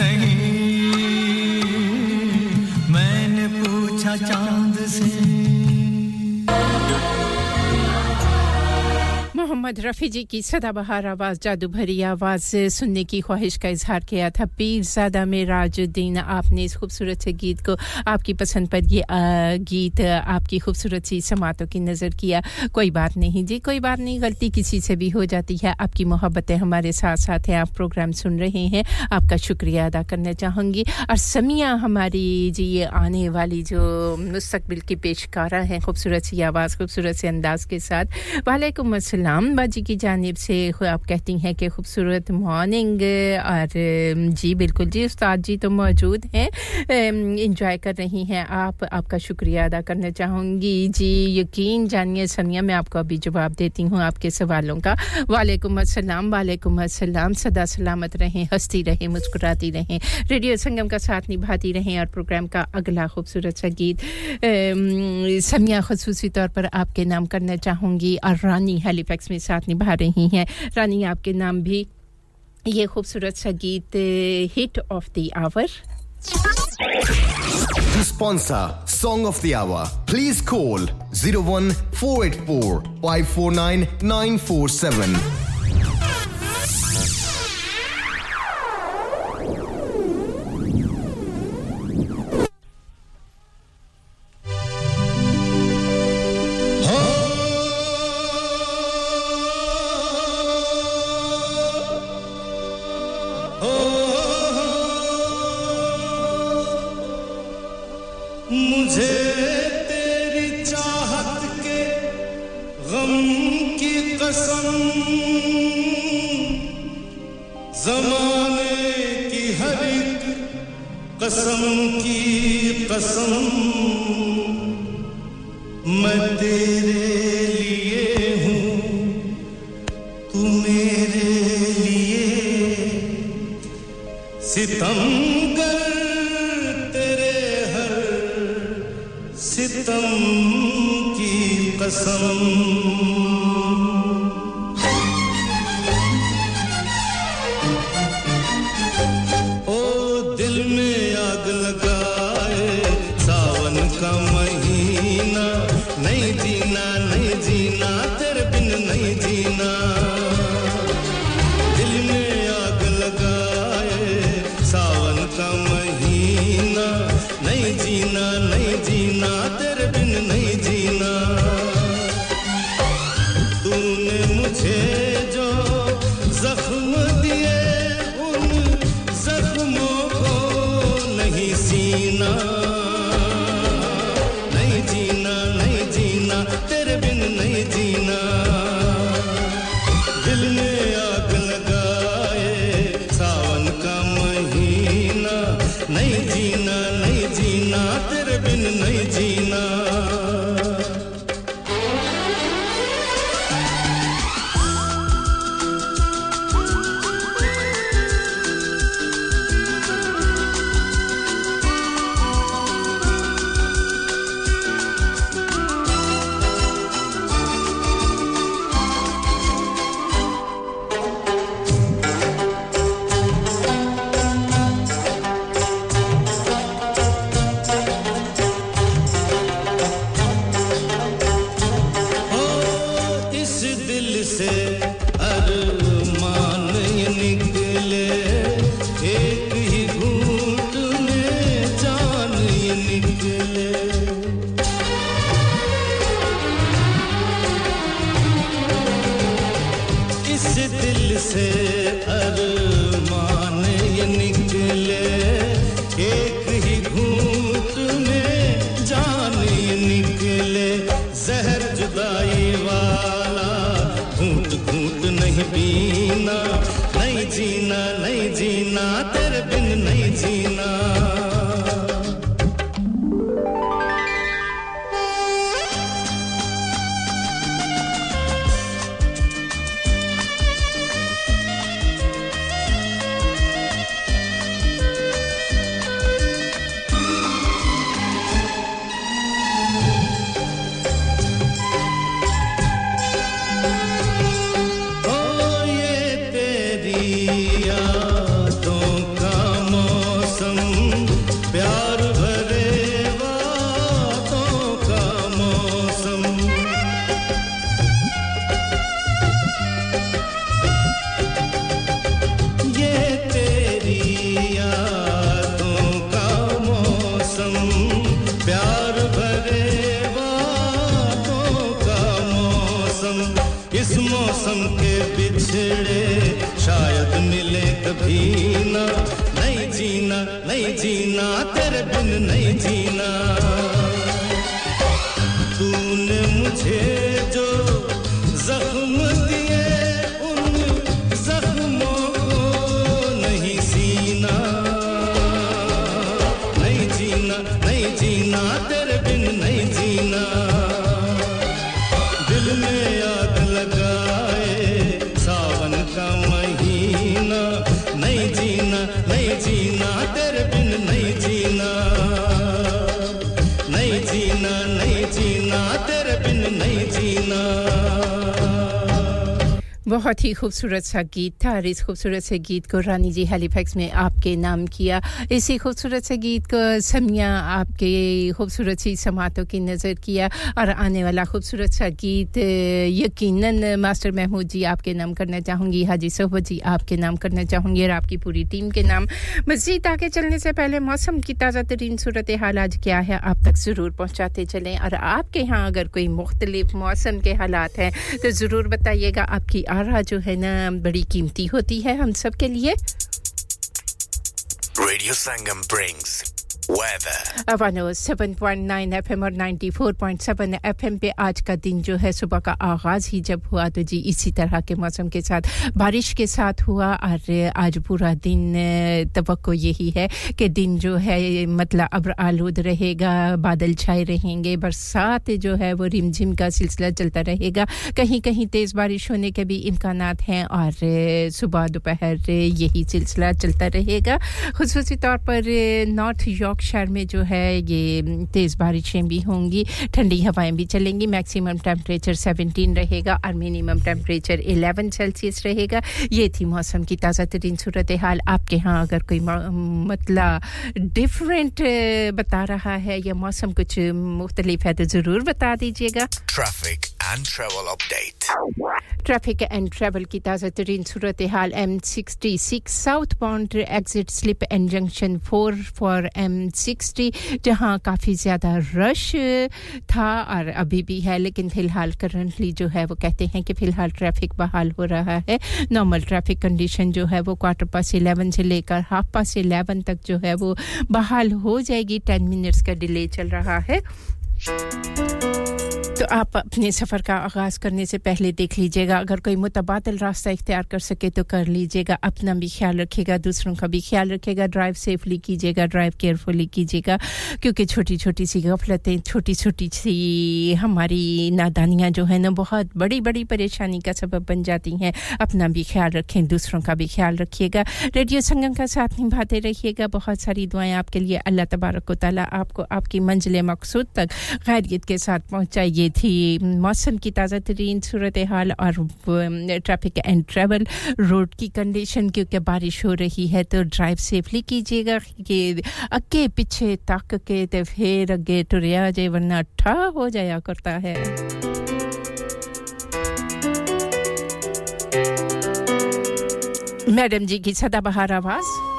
S53: नहीं। मैंने पूछा चाँद से
S11: मोहम्मद रफ़ी जी की सदाबहार आवाज़ जादू भरी आवाज़ सुनने की ख्वाहिश का इजहार किया था। पीरजादा में आपने इस खूबसूरत से गीत को, आपकी पसंद पर ये गीत आपकी खूबसूरत सी समातों की नज़र किया। कोई बात नहीं जी, कोई बात नहीं, गलती किसी से भी हो जाती है। आपकी मोहब्बतें हमारे साथ साथ हैं, आप प्रोग्राम सुन रहे हैं। आपका शुक्रिया अदा करना चाहूँगी। और समिया हमारी जी, ये आने वाली जो मुस्तबिल की पेशकारा हैं, खूबसूरत सी आवाज़, खूबसूरत से अंदाज के साथ। वालेकुम अस्सलाम। सलाम बाजी की जानब से आप कहती हैं कि खूबसूरत मॉर्निंग और जी, बिल्कुल जी, उस्ताद जी तो मौजूद हैं। इंजॉय कर रही हैं आप। आपका शुक्रिया अदा करना चाहूँगी। जी, यकीन जानिए, सनिया, मैं आपको अभी जवाब देती हूँ आपके सवालों का। वालेकुम अस्सलाम वालेकुम अस्सलाम। सदा सलामत रहें, हंसती रहें, मुस्कुराती रहें, रेडियो संगम का साथ निभाती रहें, और प्रोग्राम का अगला खूबसूरत सा गीत समिया खसूसी तौर पर आपके नाम करना चाहूँगी। और रानी हेलीफैक्स में साथ निभा रही हैं। रानी आपके नाम भी ये खूबसूरत सा गीत hit of the hour
S33: To sponsor Song of the Hour, please call 01484 549 947. कसम की कसम, मैं तेरे लिए हूँ, तू मेरे लिए। सितम कर तेरे हर सितम की कसम।
S11: बहुत ही खूबसूरत सा गीत था और इस खूबसूरत से गीत को रानी जी हैलीफैक्स में आपके नाम किया। इसी खूबसूरत से गीत को समिया आपके खूबसूरत सी समातों की नज़र किया और आने वाला खूबसूरत सा गीत यकीनन मास्टर महमूद जी आपके नाम करना चाहूँगी, हाजी सोहबत जी आपके नाम करना चाहूँगी और आपकी पूरी टीम के नाम। मज़ीद आगे चलने से पहले मौसम की ताज़ा तरीन सूरत हाल आज क्या है आप तक ज़रूर पहुँचाते चलें और आपके यहाँ अगर कोई मुख्तलिफ़ मौसम के हालात हैं तो ज़रूर बताइएगा आपकी आरा जो है ना बड़ी कीमती होती है हम सब के लिए।
S21: Radio Sangam brings weather.
S11: One O 7.9 FM और 94.7 एफएम पे आज का दिन जो है, सुबह का आगाज़ ही जब हुआ तो जी इसी तरह के मौसम के साथ, बारिश के साथ हुआ। और आज पूरा दिन, तवक्को यही है कि दिन जो है मतलब अब्र आलूद रहेगा, बादल छाए रहेंगे, बरसात जो है वो रिमझिम का सिलसिला चलता रहेगा। कहीं कहीं तेज़ बारिश होने के भी इम्कान हैं और सुबह दोपहर यही सिलसिला चलता रहेगा। खसूसी तौर पर नॉर्थ यॉर्कशायर में जो है ये तेज़ बारिशें भी होंगी। ठंडी हवाएँ भी चलेंगी। मैक्सिमम टेम्परेचर 17 रहेगा। और मिनिमम टेम्परेचर 11 सेल्सियस रहेगा। ये थी मौसम की ताज़ा तरीन सूरत हाल आपके यहाँ अगर कोई मतलब डिफरेंट बता रहा है या मौसम कुछ मुख्तलिफ़ है तो ज़रूर बता दीजिएगा।
S21: Traffic and travel update.
S11: Traffic and travel की ताज़ा तरीन सूरत हाल M sixty six southbound exit slip and junction four for M sixty जहाँ काफ़ी ज़्यादा रश था और अभी भी है, लेकिन फ़िलहाल करंटली जो है, वो कहते हैं कि फ़िलहाल ट्रैफ़िक बहाल हो रहा है। नॉर्मल ट्रैफ़िक कंडीशन जो है, वो क्वार्टर पास इलेवन से लेकर हाफ़ पास इलेवन तक जो है, वो बहाल हो जाएगी। टेन मिनट्स का डिले चल रहा है। तो आप अपने सफ़र का आगाज़ करने से पहले देख लीजिएगा। अगर कोई मुतबादल रास्ता इख्तियार कर सके तो कर लीजिएगा। अपना भी ख्याल रखिएगा, दूसरों का भी ख्याल रखिएगा। ड्राइव सेफली कीजिएगा ड्राइव केयरफुली कीजिएगा। क्योंकि छोटी छोटी सी गफलतें छोटी छोटी सी हमारी नादानियाँ जो है ना, बहुत बड़ी बड़ी परेशानी का सबब बन जाती हैं। अपना भी ख्याल रखें, दूसरों का भी ख्याल रखिएगा। रेडियो संगम का साथ निभाते रहिएगा। बहुत सारी दुआएँ आपके लिए अल्लाह तबारक ताली आपको आपकी मंजिल मकसूद तक खैरियत के साथ पहुँचाइए। थी मौसम की ताज़ा तरीन सूरत हाल और ट्रैफ़िक एंड ट्रैवल रोड की कंडीशन क्योंकि बारिश हो रही है तो ड्राइव सेफली कीजिएगा। कि अगे पीछे तक के तो फिर अगे टुरिया जाए वरना ठा हो जाया करता है। मैडम जी की सदाबहार आवाज़।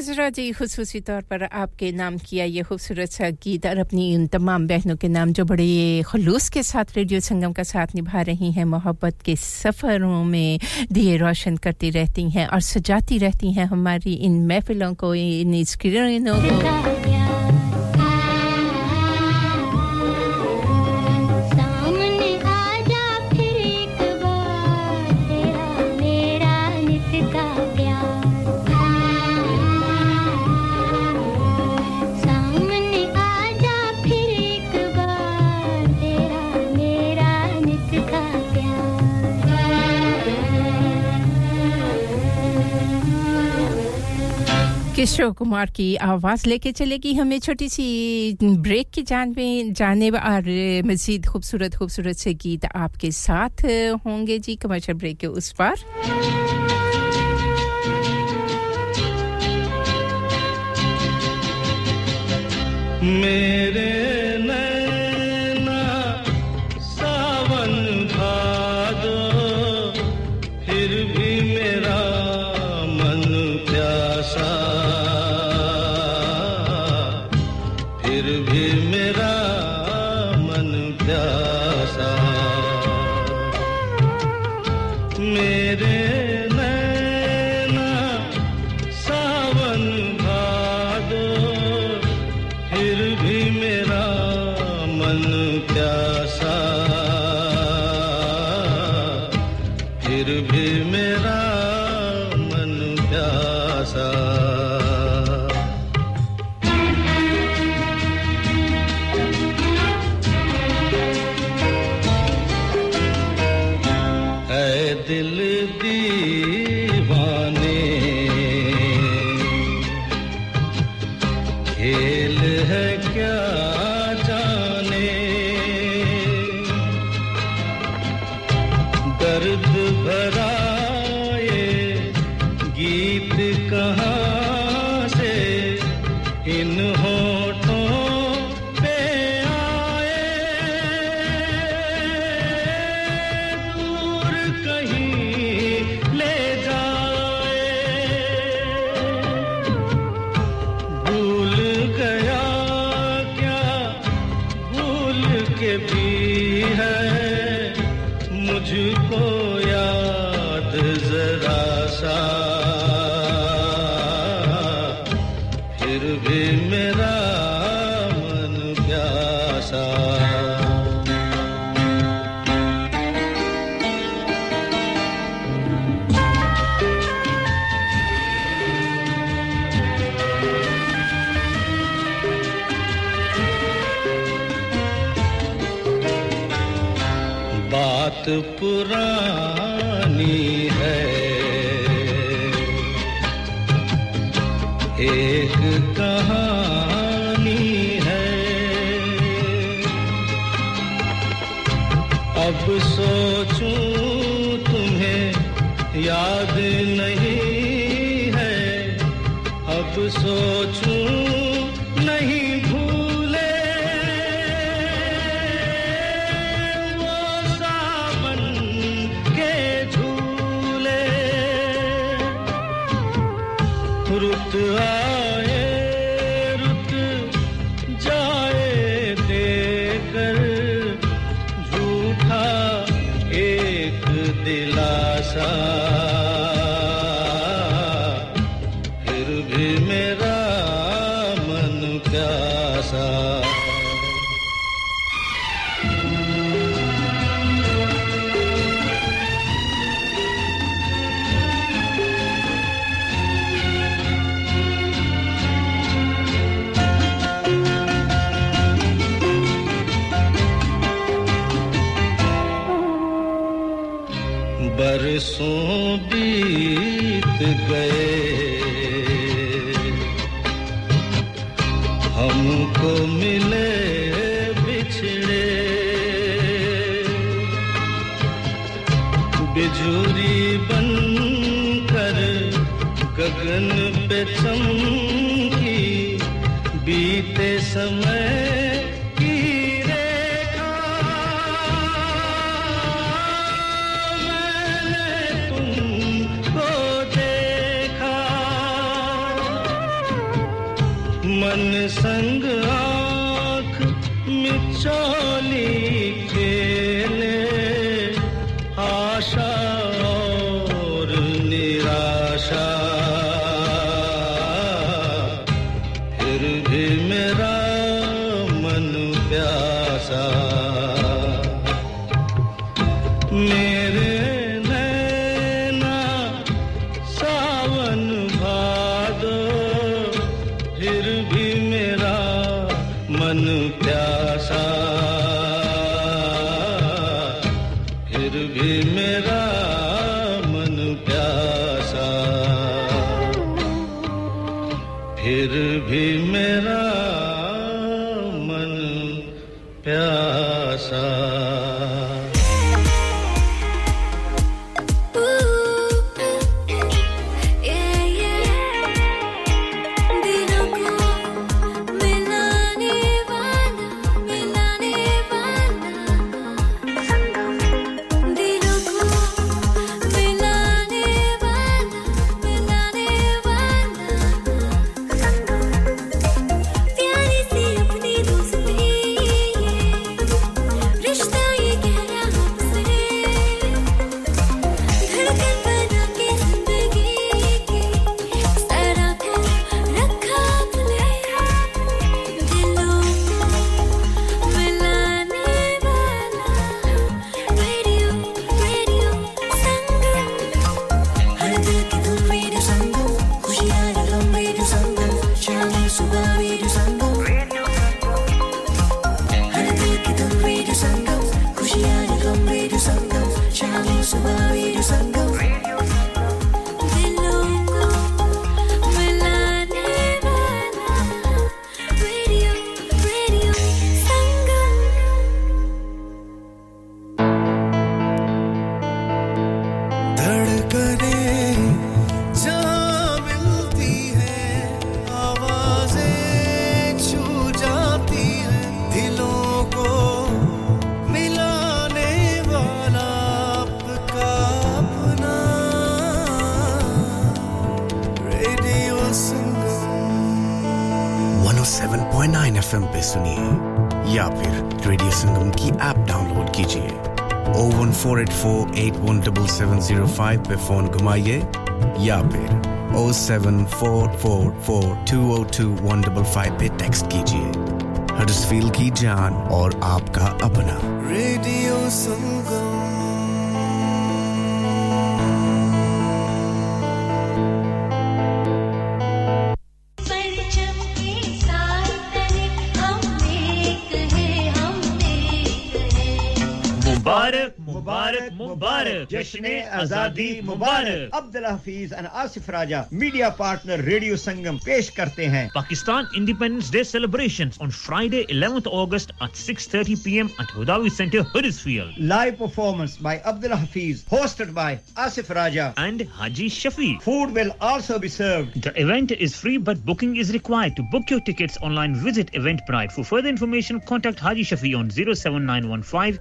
S11: जी खसूसी तौर पर आपके नाम किया ये खूबसूरत सा गीत और अपनी उन तमाम बहनों के नाम जो बड़े खलूस के साथ रेडियो संगम का साथ निभा रही हैं, मोहब्बत के सफ़रों में दिए रोशन करती रहती हैं और सजाती रहती हैं हमारी इन महफिलों को, इन स्क्रीनों को। किशोर कुमार की आवाज़ लेके चलेगी हमें छोटी सी ब्रेक की जान में, जाने और मज़ीद खूबसूरत खूबसूरत से गीत आपके साथ होंगे जी कमर्शियल ब्रेक के उस पर।
S33: मेरे
S16: संग मन प्यासा
S6: 01484817705 पे फ़ोन घुमाइए या फिर 07444202155 पे टेक्स्ट कीजिए हडर्सफील्ड की जान और आपका अपना
S16: रेडियो संगम
S54: जश्न आजादी मुबारक
S55: अब्दुल हफीज और Asif Raja media partner Radio Sangam पेश करते हैं
S54: Pakistan Independence Day celebrations on Friday 11th August at 6:30 p.m. at Hudawi Center, Huddersfield.
S55: Live performance by Abdul Hafiz, hosted by Asif Raja
S54: and Haji Shafi.
S55: Food will also be served.
S54: The event is free, but booking is required. To book your tickets online, visit Eventbrite. For further information, contact Haji Shafi on 07915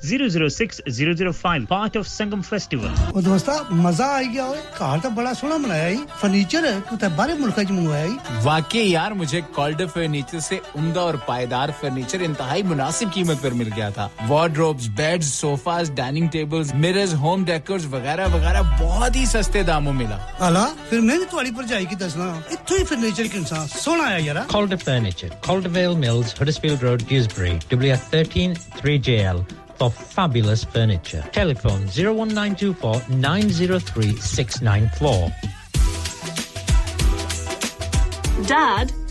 S54: 006 005. Part of Sangam Festival.
S56: ਉਹ ਦੋਸਤਾ ਮਜ਼ਾ ਆ ਗਿਆ ਓਏ ਘਰ ਤਾਂ ਬੜਾ ਸੋਹਣਾ ਬਣਾਇਆ ਈ ਫਰਨੀਚਰ ਕਿਤੇ ਬਾਹਰੇ ਮੁਲਕਾਂ ਚ ਮੰਗਵਾਇਆ ਈ
S5: वाकई यार मुझे कॉल्डर फर्नीचर से उमदा और पायदार फर्नीचर इंतहाई मुनासिब कीमत पर मिल गया था wardrobes beds sofas dining tables mirrors home decors वगैरह वगैरह बहुत ही सस्ते दामों मिला
S56: ਹਲਾ ਫਿਰ ਮੈਂ ਵੀ ਤੁਹਾਡੀ ਭਰਜਾਈ ਕੀ ਦੱਸਣਾ ਇੱਥੋਂ ਹੀ ਫਰਨੀਚਰ ਕਿੰਨਾ ਸੋਹਣਾ ਆਇਆ ਯਾਰਾ
S38: Calder Furniture, Caldervale Mills, Huddersfield Road, Dewsbury, WF13 3JL for fabulous furniture. Telephone 01924 903 694.
S57: Dad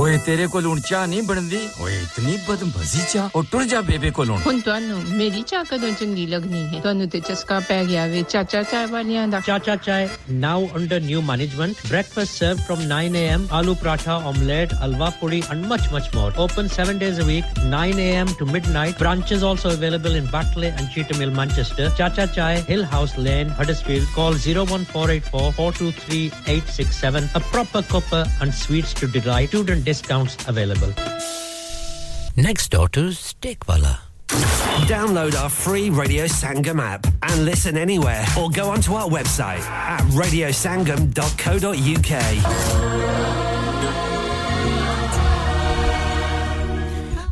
S58: ਓਏ ਤੇਰੇ ਕੋਲ ਹੁਣ ਚਾਹ ਨਹੀਂ ਬਣਦੀ ਓਏ ਇਤਨੀ ਬਦਮਜ਼ੀ ਚਾਹ ਉਹ ਟੁਰ ਜਾ ਬੇਬੇ ਕੋਲੋਂ
S11: ਹੁਣ ਤੁਹਾਨੂੰ ਮੇਰੀ ਚਾਹ ਕਦੋਂ ਚੰਗੀ ਲੱਗਣੀ ਹੈ ਤੁਹਾਨੂੰ ਤੇ ਚਸਕਾ ਪੈ ਗਿਆ ਵੇ ਚਾਚਾ ਚਾਹ ਵਾਲਿਆਂ ਦਾ
S38: Chacha Chai, now under new management. Breakfast served from 9 a.m. Aloo paratha, omelette, alwa puri, and much, much more. Open seven days a week, 9 a.m. to midnight. Branches also available in Batley and Cheetham Hill, Manchester. Chacha Chai, Hill House Lane, Huddersfield. Call 01484 423 867. A proper cuppa and sweets to delight. Student discounts available.
S59: Next door to Steakwala.
S20: Download our free Radio Sangam app and listen anywhere or go onto our website at radiosangam.co.uk.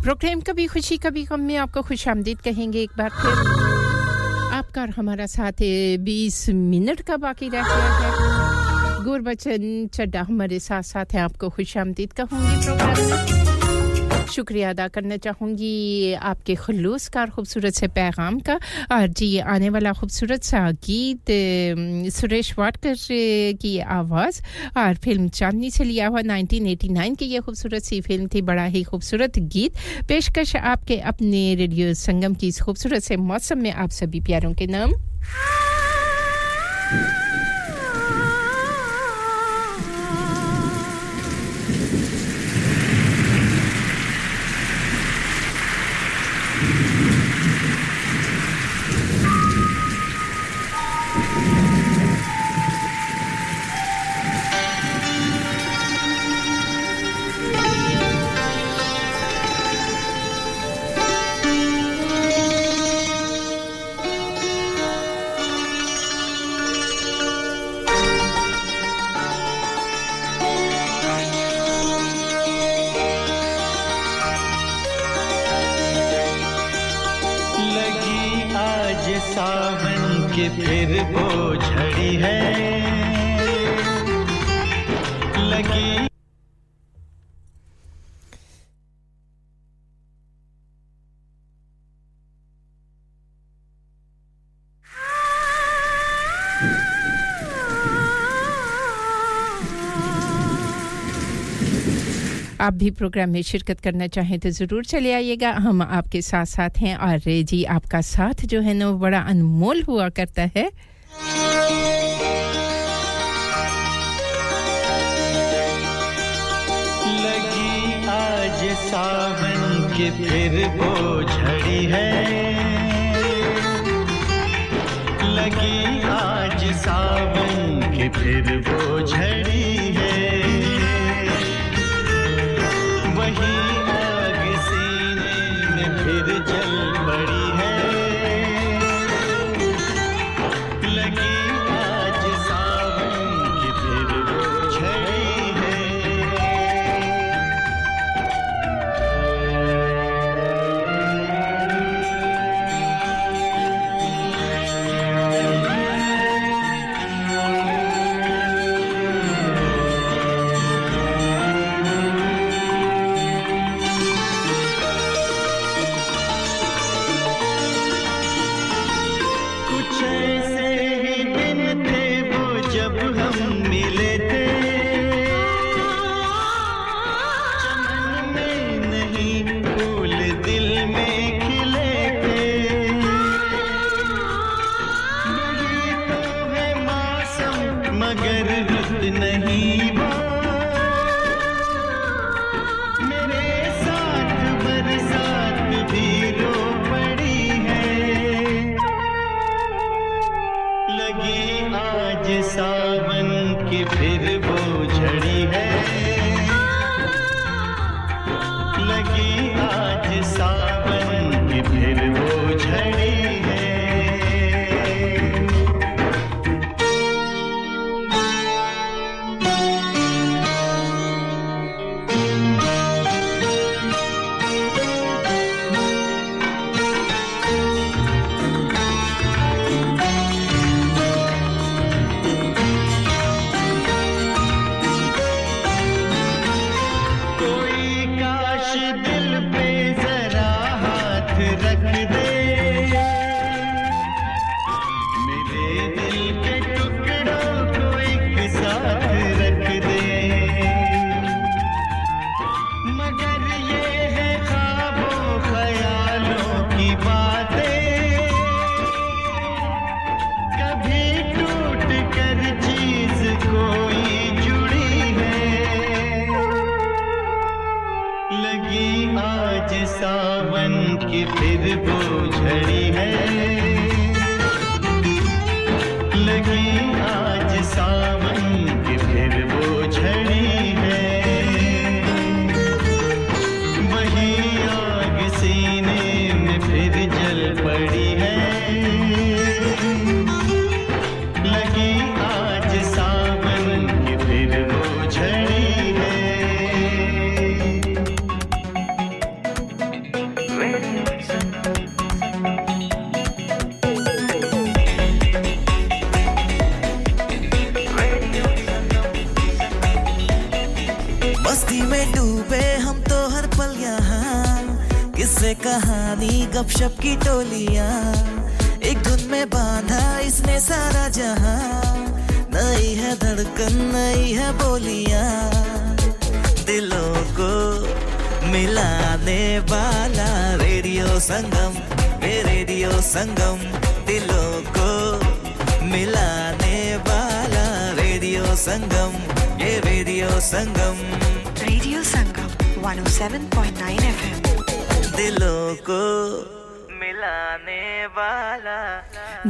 S11: Programme कभी खुशी कभी गम में आपको खुश आमदीद कहेंगे एक बार फिर आपका और हमारा साथ बीस मिनट का बाकी रह गया है गुरबचन चड्डा हमारे साथ साथ हैं। आपको खुश आमदीद कहूँगी प्रोग्राम। में शुक्रिया अदा करना चाहूँगी आपके खलूस का और खूबसूरत से पैगाम का। और जी आने वाला खूबसूरत सा गीत सुरेश वाडकर की आवाज़ और फ़िल्म चांदनी से लिया हुआ 1989 की ये खूबसूरत सी फ़िल्म थी, बड़ा ही खूबसूरत गीत। पेशकश आपके अपने रेडियो संगम की इस खूबसूरत से मौसम में आप सभी प्यारों के नाम। आप भी प्रोग्राम में शिरकत करना चाहें तो ज़रूर चले आइएगा। हम आपके साथ साथ हैं और रे जी आपका साथ जो है ना, वो बड़ा अनमोल हुआ करता है।
S60: लगी आज सावन के फिर वो झड़ी है। लगी आज सावन के फिर वो झड़ी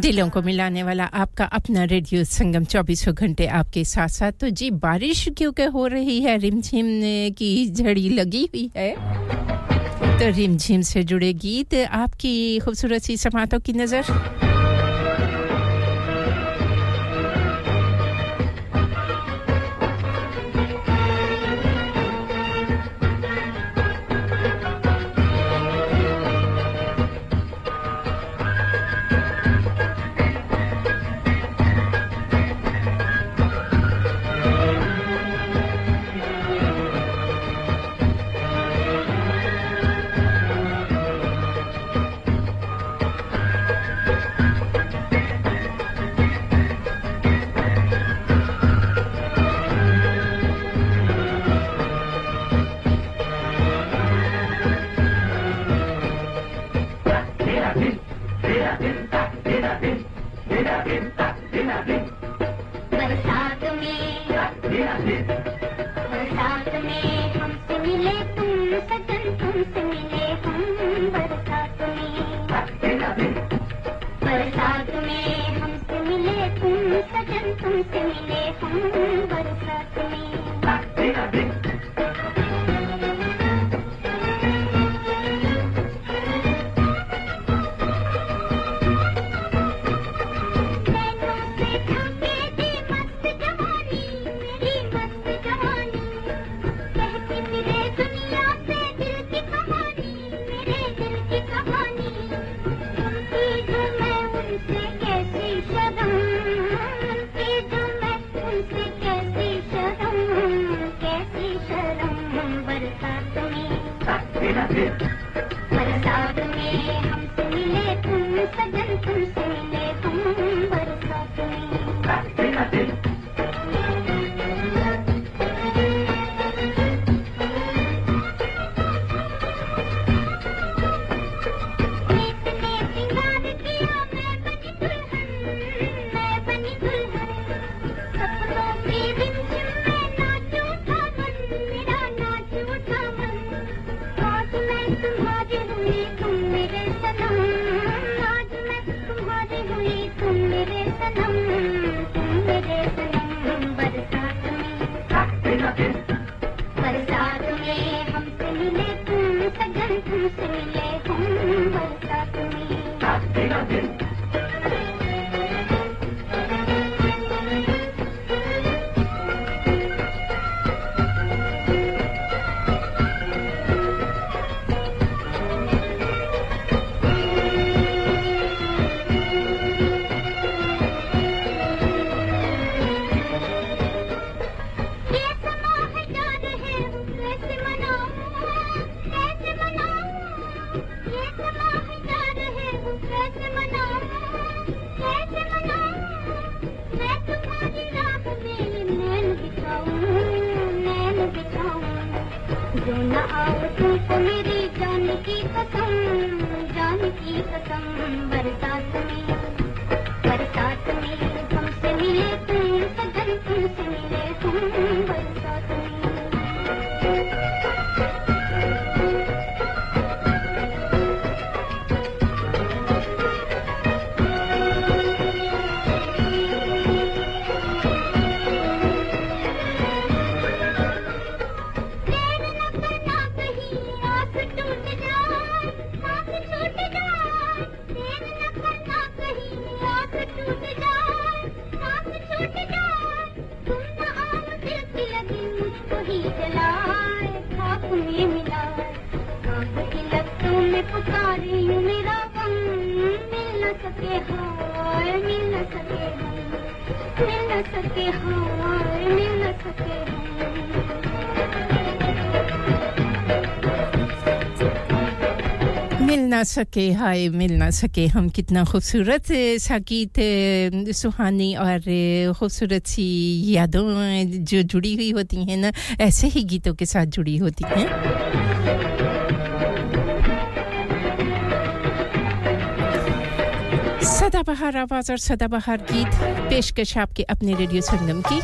S61: दिलों को मिलाने वाला आपका अपना रेडियो संगम चौबीसों घंटे आपके साथ साथ। तो जी, बारिश क्योंकि हो रही है? रिमझिम की झड़ी लगी हुई है। तो रिमझिम से जुड़े गीत आपकी खूबसूरत सी समातों की नज़र।
S11: ना सके, हाय, मिल ना सके। हम
S16: कितना खूबसूरत साकीत सुहानी और खूबसूरत सी यादों जो जुड़ी हुई होती हैं ना, ऐसे ही गीतों के साथ जुड़ी होती हैं। सदाबहार आवाज़ और सदाबहार गीत, पेशकश आपके अपने रेडियो संगम की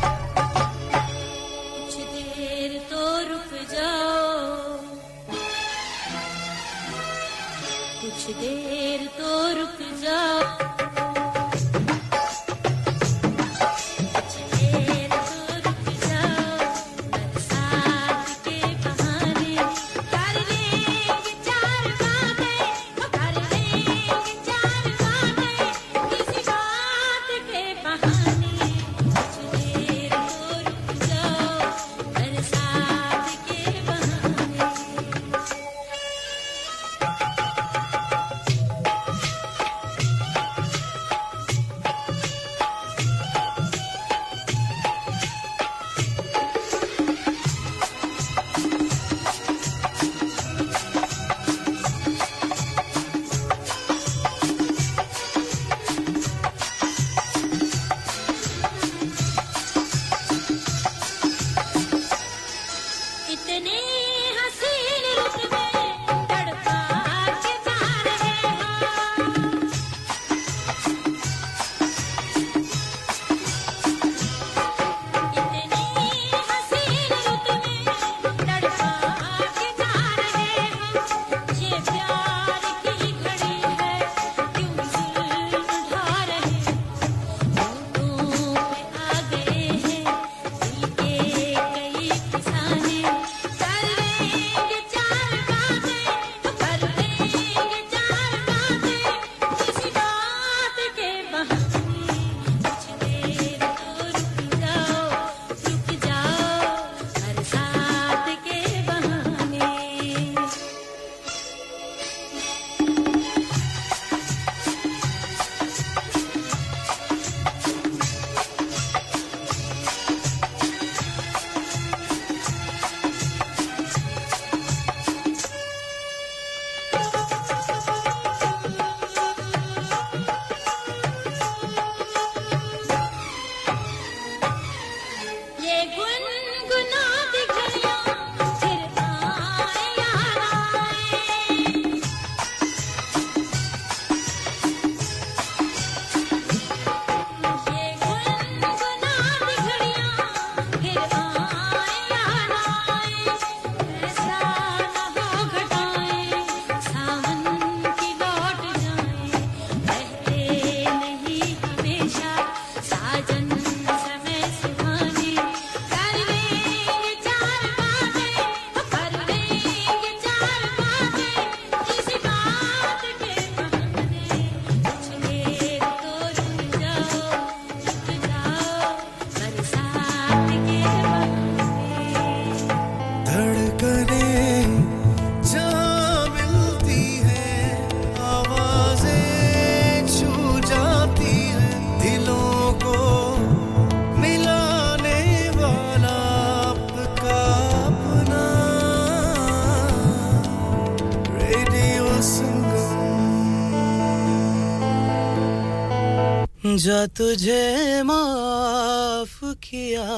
S13: समझा तुझे माफ़ किया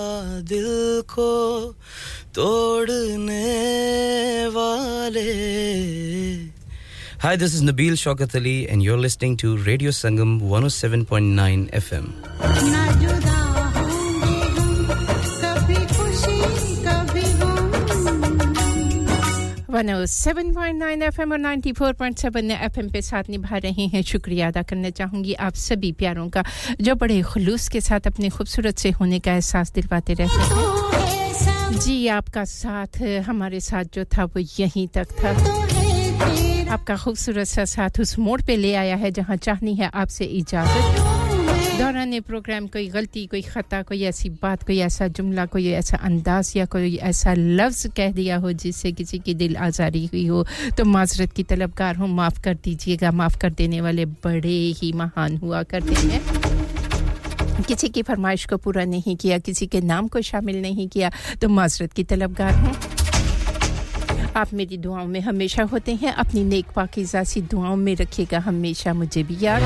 S13: दिल को
S62: तोड़ने वाले Hi, this is Nabil Shaukat Ali, and you're listening to Radio Sangam 107.9 FM.
S11: 107.9 FM और 94.7 एफएम पे साथ निभा रहे हैं। शुक्रिया अदा करना चाहूँगी आप सभी प्यारों का, जो बड़े खुलूस के साथ अपने खूबसूरत से होने का एहसास दिलवाते रहते हैं जी, आपका साथ, हमारे साथ जो था, वो यहीं तक था। आपका खूबसूरत सा साथ उस मोड़ पे ले आया है, जहाँ चाहनी है आपसे इजाज़त। दौरान प्रोग्राम कोई गलती, कोई ख़ता, कोई ऐसी बात, कोई ऐसा जुमला, कोई ऐसा अंदाज या कोई ऐसा लफ्ज़ कह दिया हो जिससे किसी की दिल आज़ारी हुई हो तो माजरत की तलबगार हूँ, माफ़ कर दीजिएगा। माफ़ कर देने वाले बड़े ही महान हुआ करते हैं। किसी की फरमाइश को पूरा नहीं किया, किसी के नाम को शामिल नहीं किया तो माजरत की तलबगार हूँ। आप मेरी दुआओं में हमेशा होते हैं, अपनी नेक पाकिज़ा सी दुआओं में रखिएगा, हमेशा मुझे भी याद।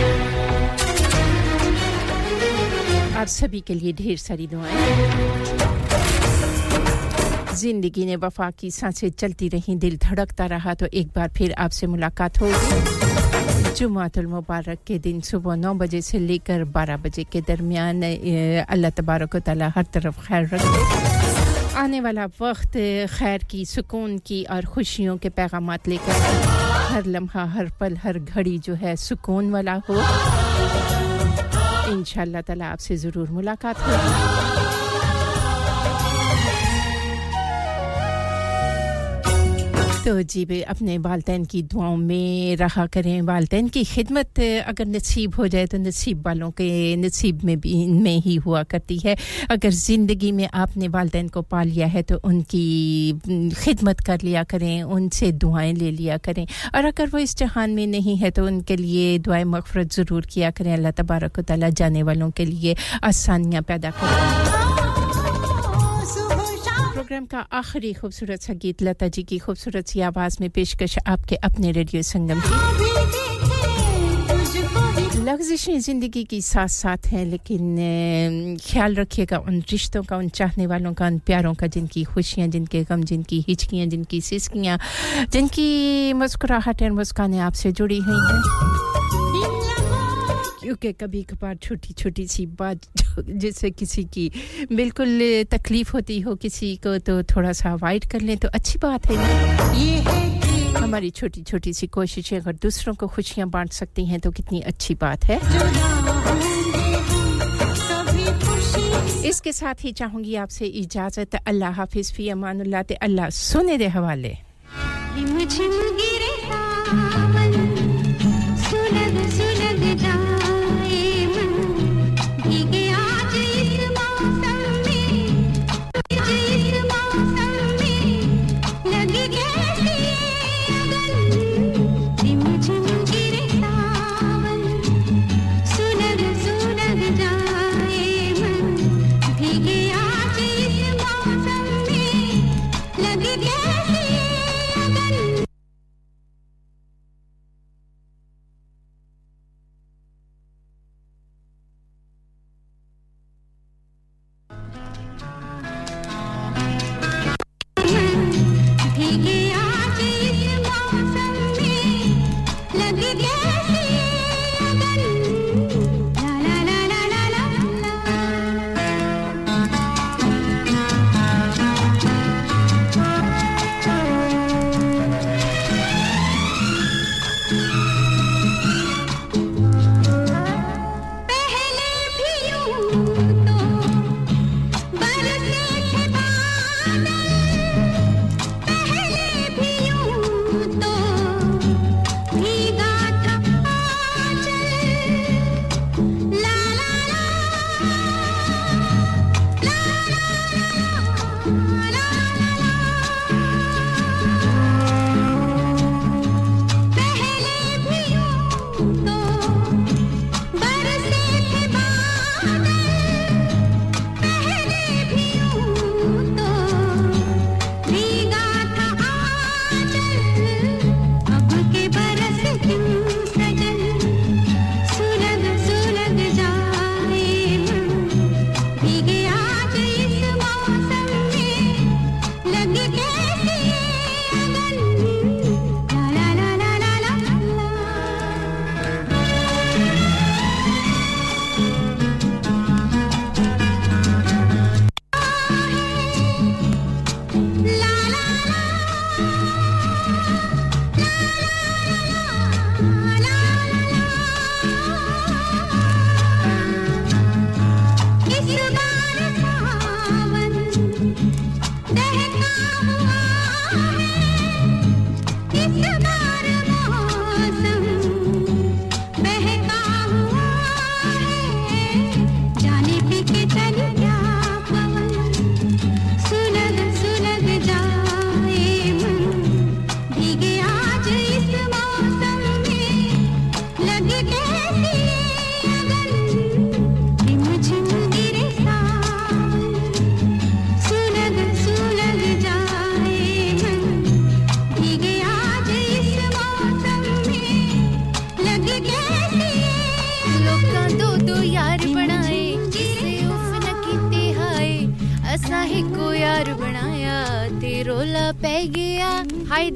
S11: आप सभी के लिए ढेर सारी दुआएँ। ज़िंदगी ने वफा की, साँसें चलती रहीं, दिल धड़कता रहा तो एक बार फिर आपसे मुलाकात होगी जुमातुल मुबारक के दिन सुबह नौ बजे से लेकर बारह बजे के दरमियान अल्लाह तबारक व तआला हर तरफ़ खैर रखे। आने वाला वक्त, खैर की, सुकून की और खुशियों के पैगामात लेकर। हर लम्हा, हर पल, हर घड़ी जो है सुकून वाला हो। इंशाल्लाह ताला आपसे ज़रूर मुलाकात होगी। तो जी वे अपने वालदेन की दुआओं में रहा करें। वालदेन की खिदमत अगर नसीब हो जाए तो नसीब वालों के नसीब में भी में ही हुआ करती है। अगर ज़िंदगी में आपने वालदेन को पा लिया है तो उनकी खिदमत कर लिया करें, उनसे दुआएँ ले लिया करें। और अगर वो इस जहान में नहीं है तो उनके लिए दुआएँ मगफरत ज़रूर किया करें। अल्लाह तबारक व तआला जाने वालों के लिए आसानियाँ पैदा करें। प्रोग्राम का आखिरी खूबसूरत सा गीत लता जी की खूबसूरत सी आवाज़ में पेशकश आपके अपने रेडियो संगम की। लफ्जिशें ज़िंदगी की साथ साथ हैं, लेकिन ख्याल रखिएगा उन रिश्तों का, उन चाहने वालों का, उन प्यारों का, जिनकी खुशियाँ, जिनके गम, जिनकी हिचकियाँ, जिनकी सिसकियाँ, जिनकी मुस्कुराहट और मुस्कानें आपसे जुड़ी हुई हैं। क्योंकि कभी कभार छोटी छोटी सी बात जिससे किसी की बिल्कुल तकलीफ़ होती हो किसी को तो थोड़ा सा अवॉइड कर लें तो अच्छी बात है ना? ये है हमारी छोटी छोटी सी कोशिशें अगर दूसरों को खुशियाँ बांट सकती हैं तो कितनी अच्छी बात है। इसके साथ ही चाहूँगी आपसे इजाज़त। अल्लाह हाफिज फ़ी अमानुल्लाह ते अल्लाह सुने दे हवाले।
S41: झिम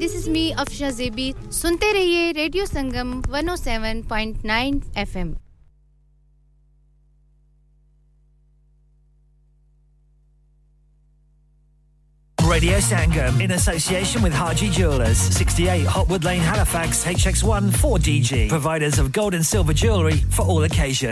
S16: This is me Afsha Jebi सुनते रहिए Radio Sangam 107.9 FM
S20: Radio Sangam in association with Haji Jewelers, 68 Hotwood Lane, Halifax, HX1 4DG. Providers of gold and silver jewellery for all occasions.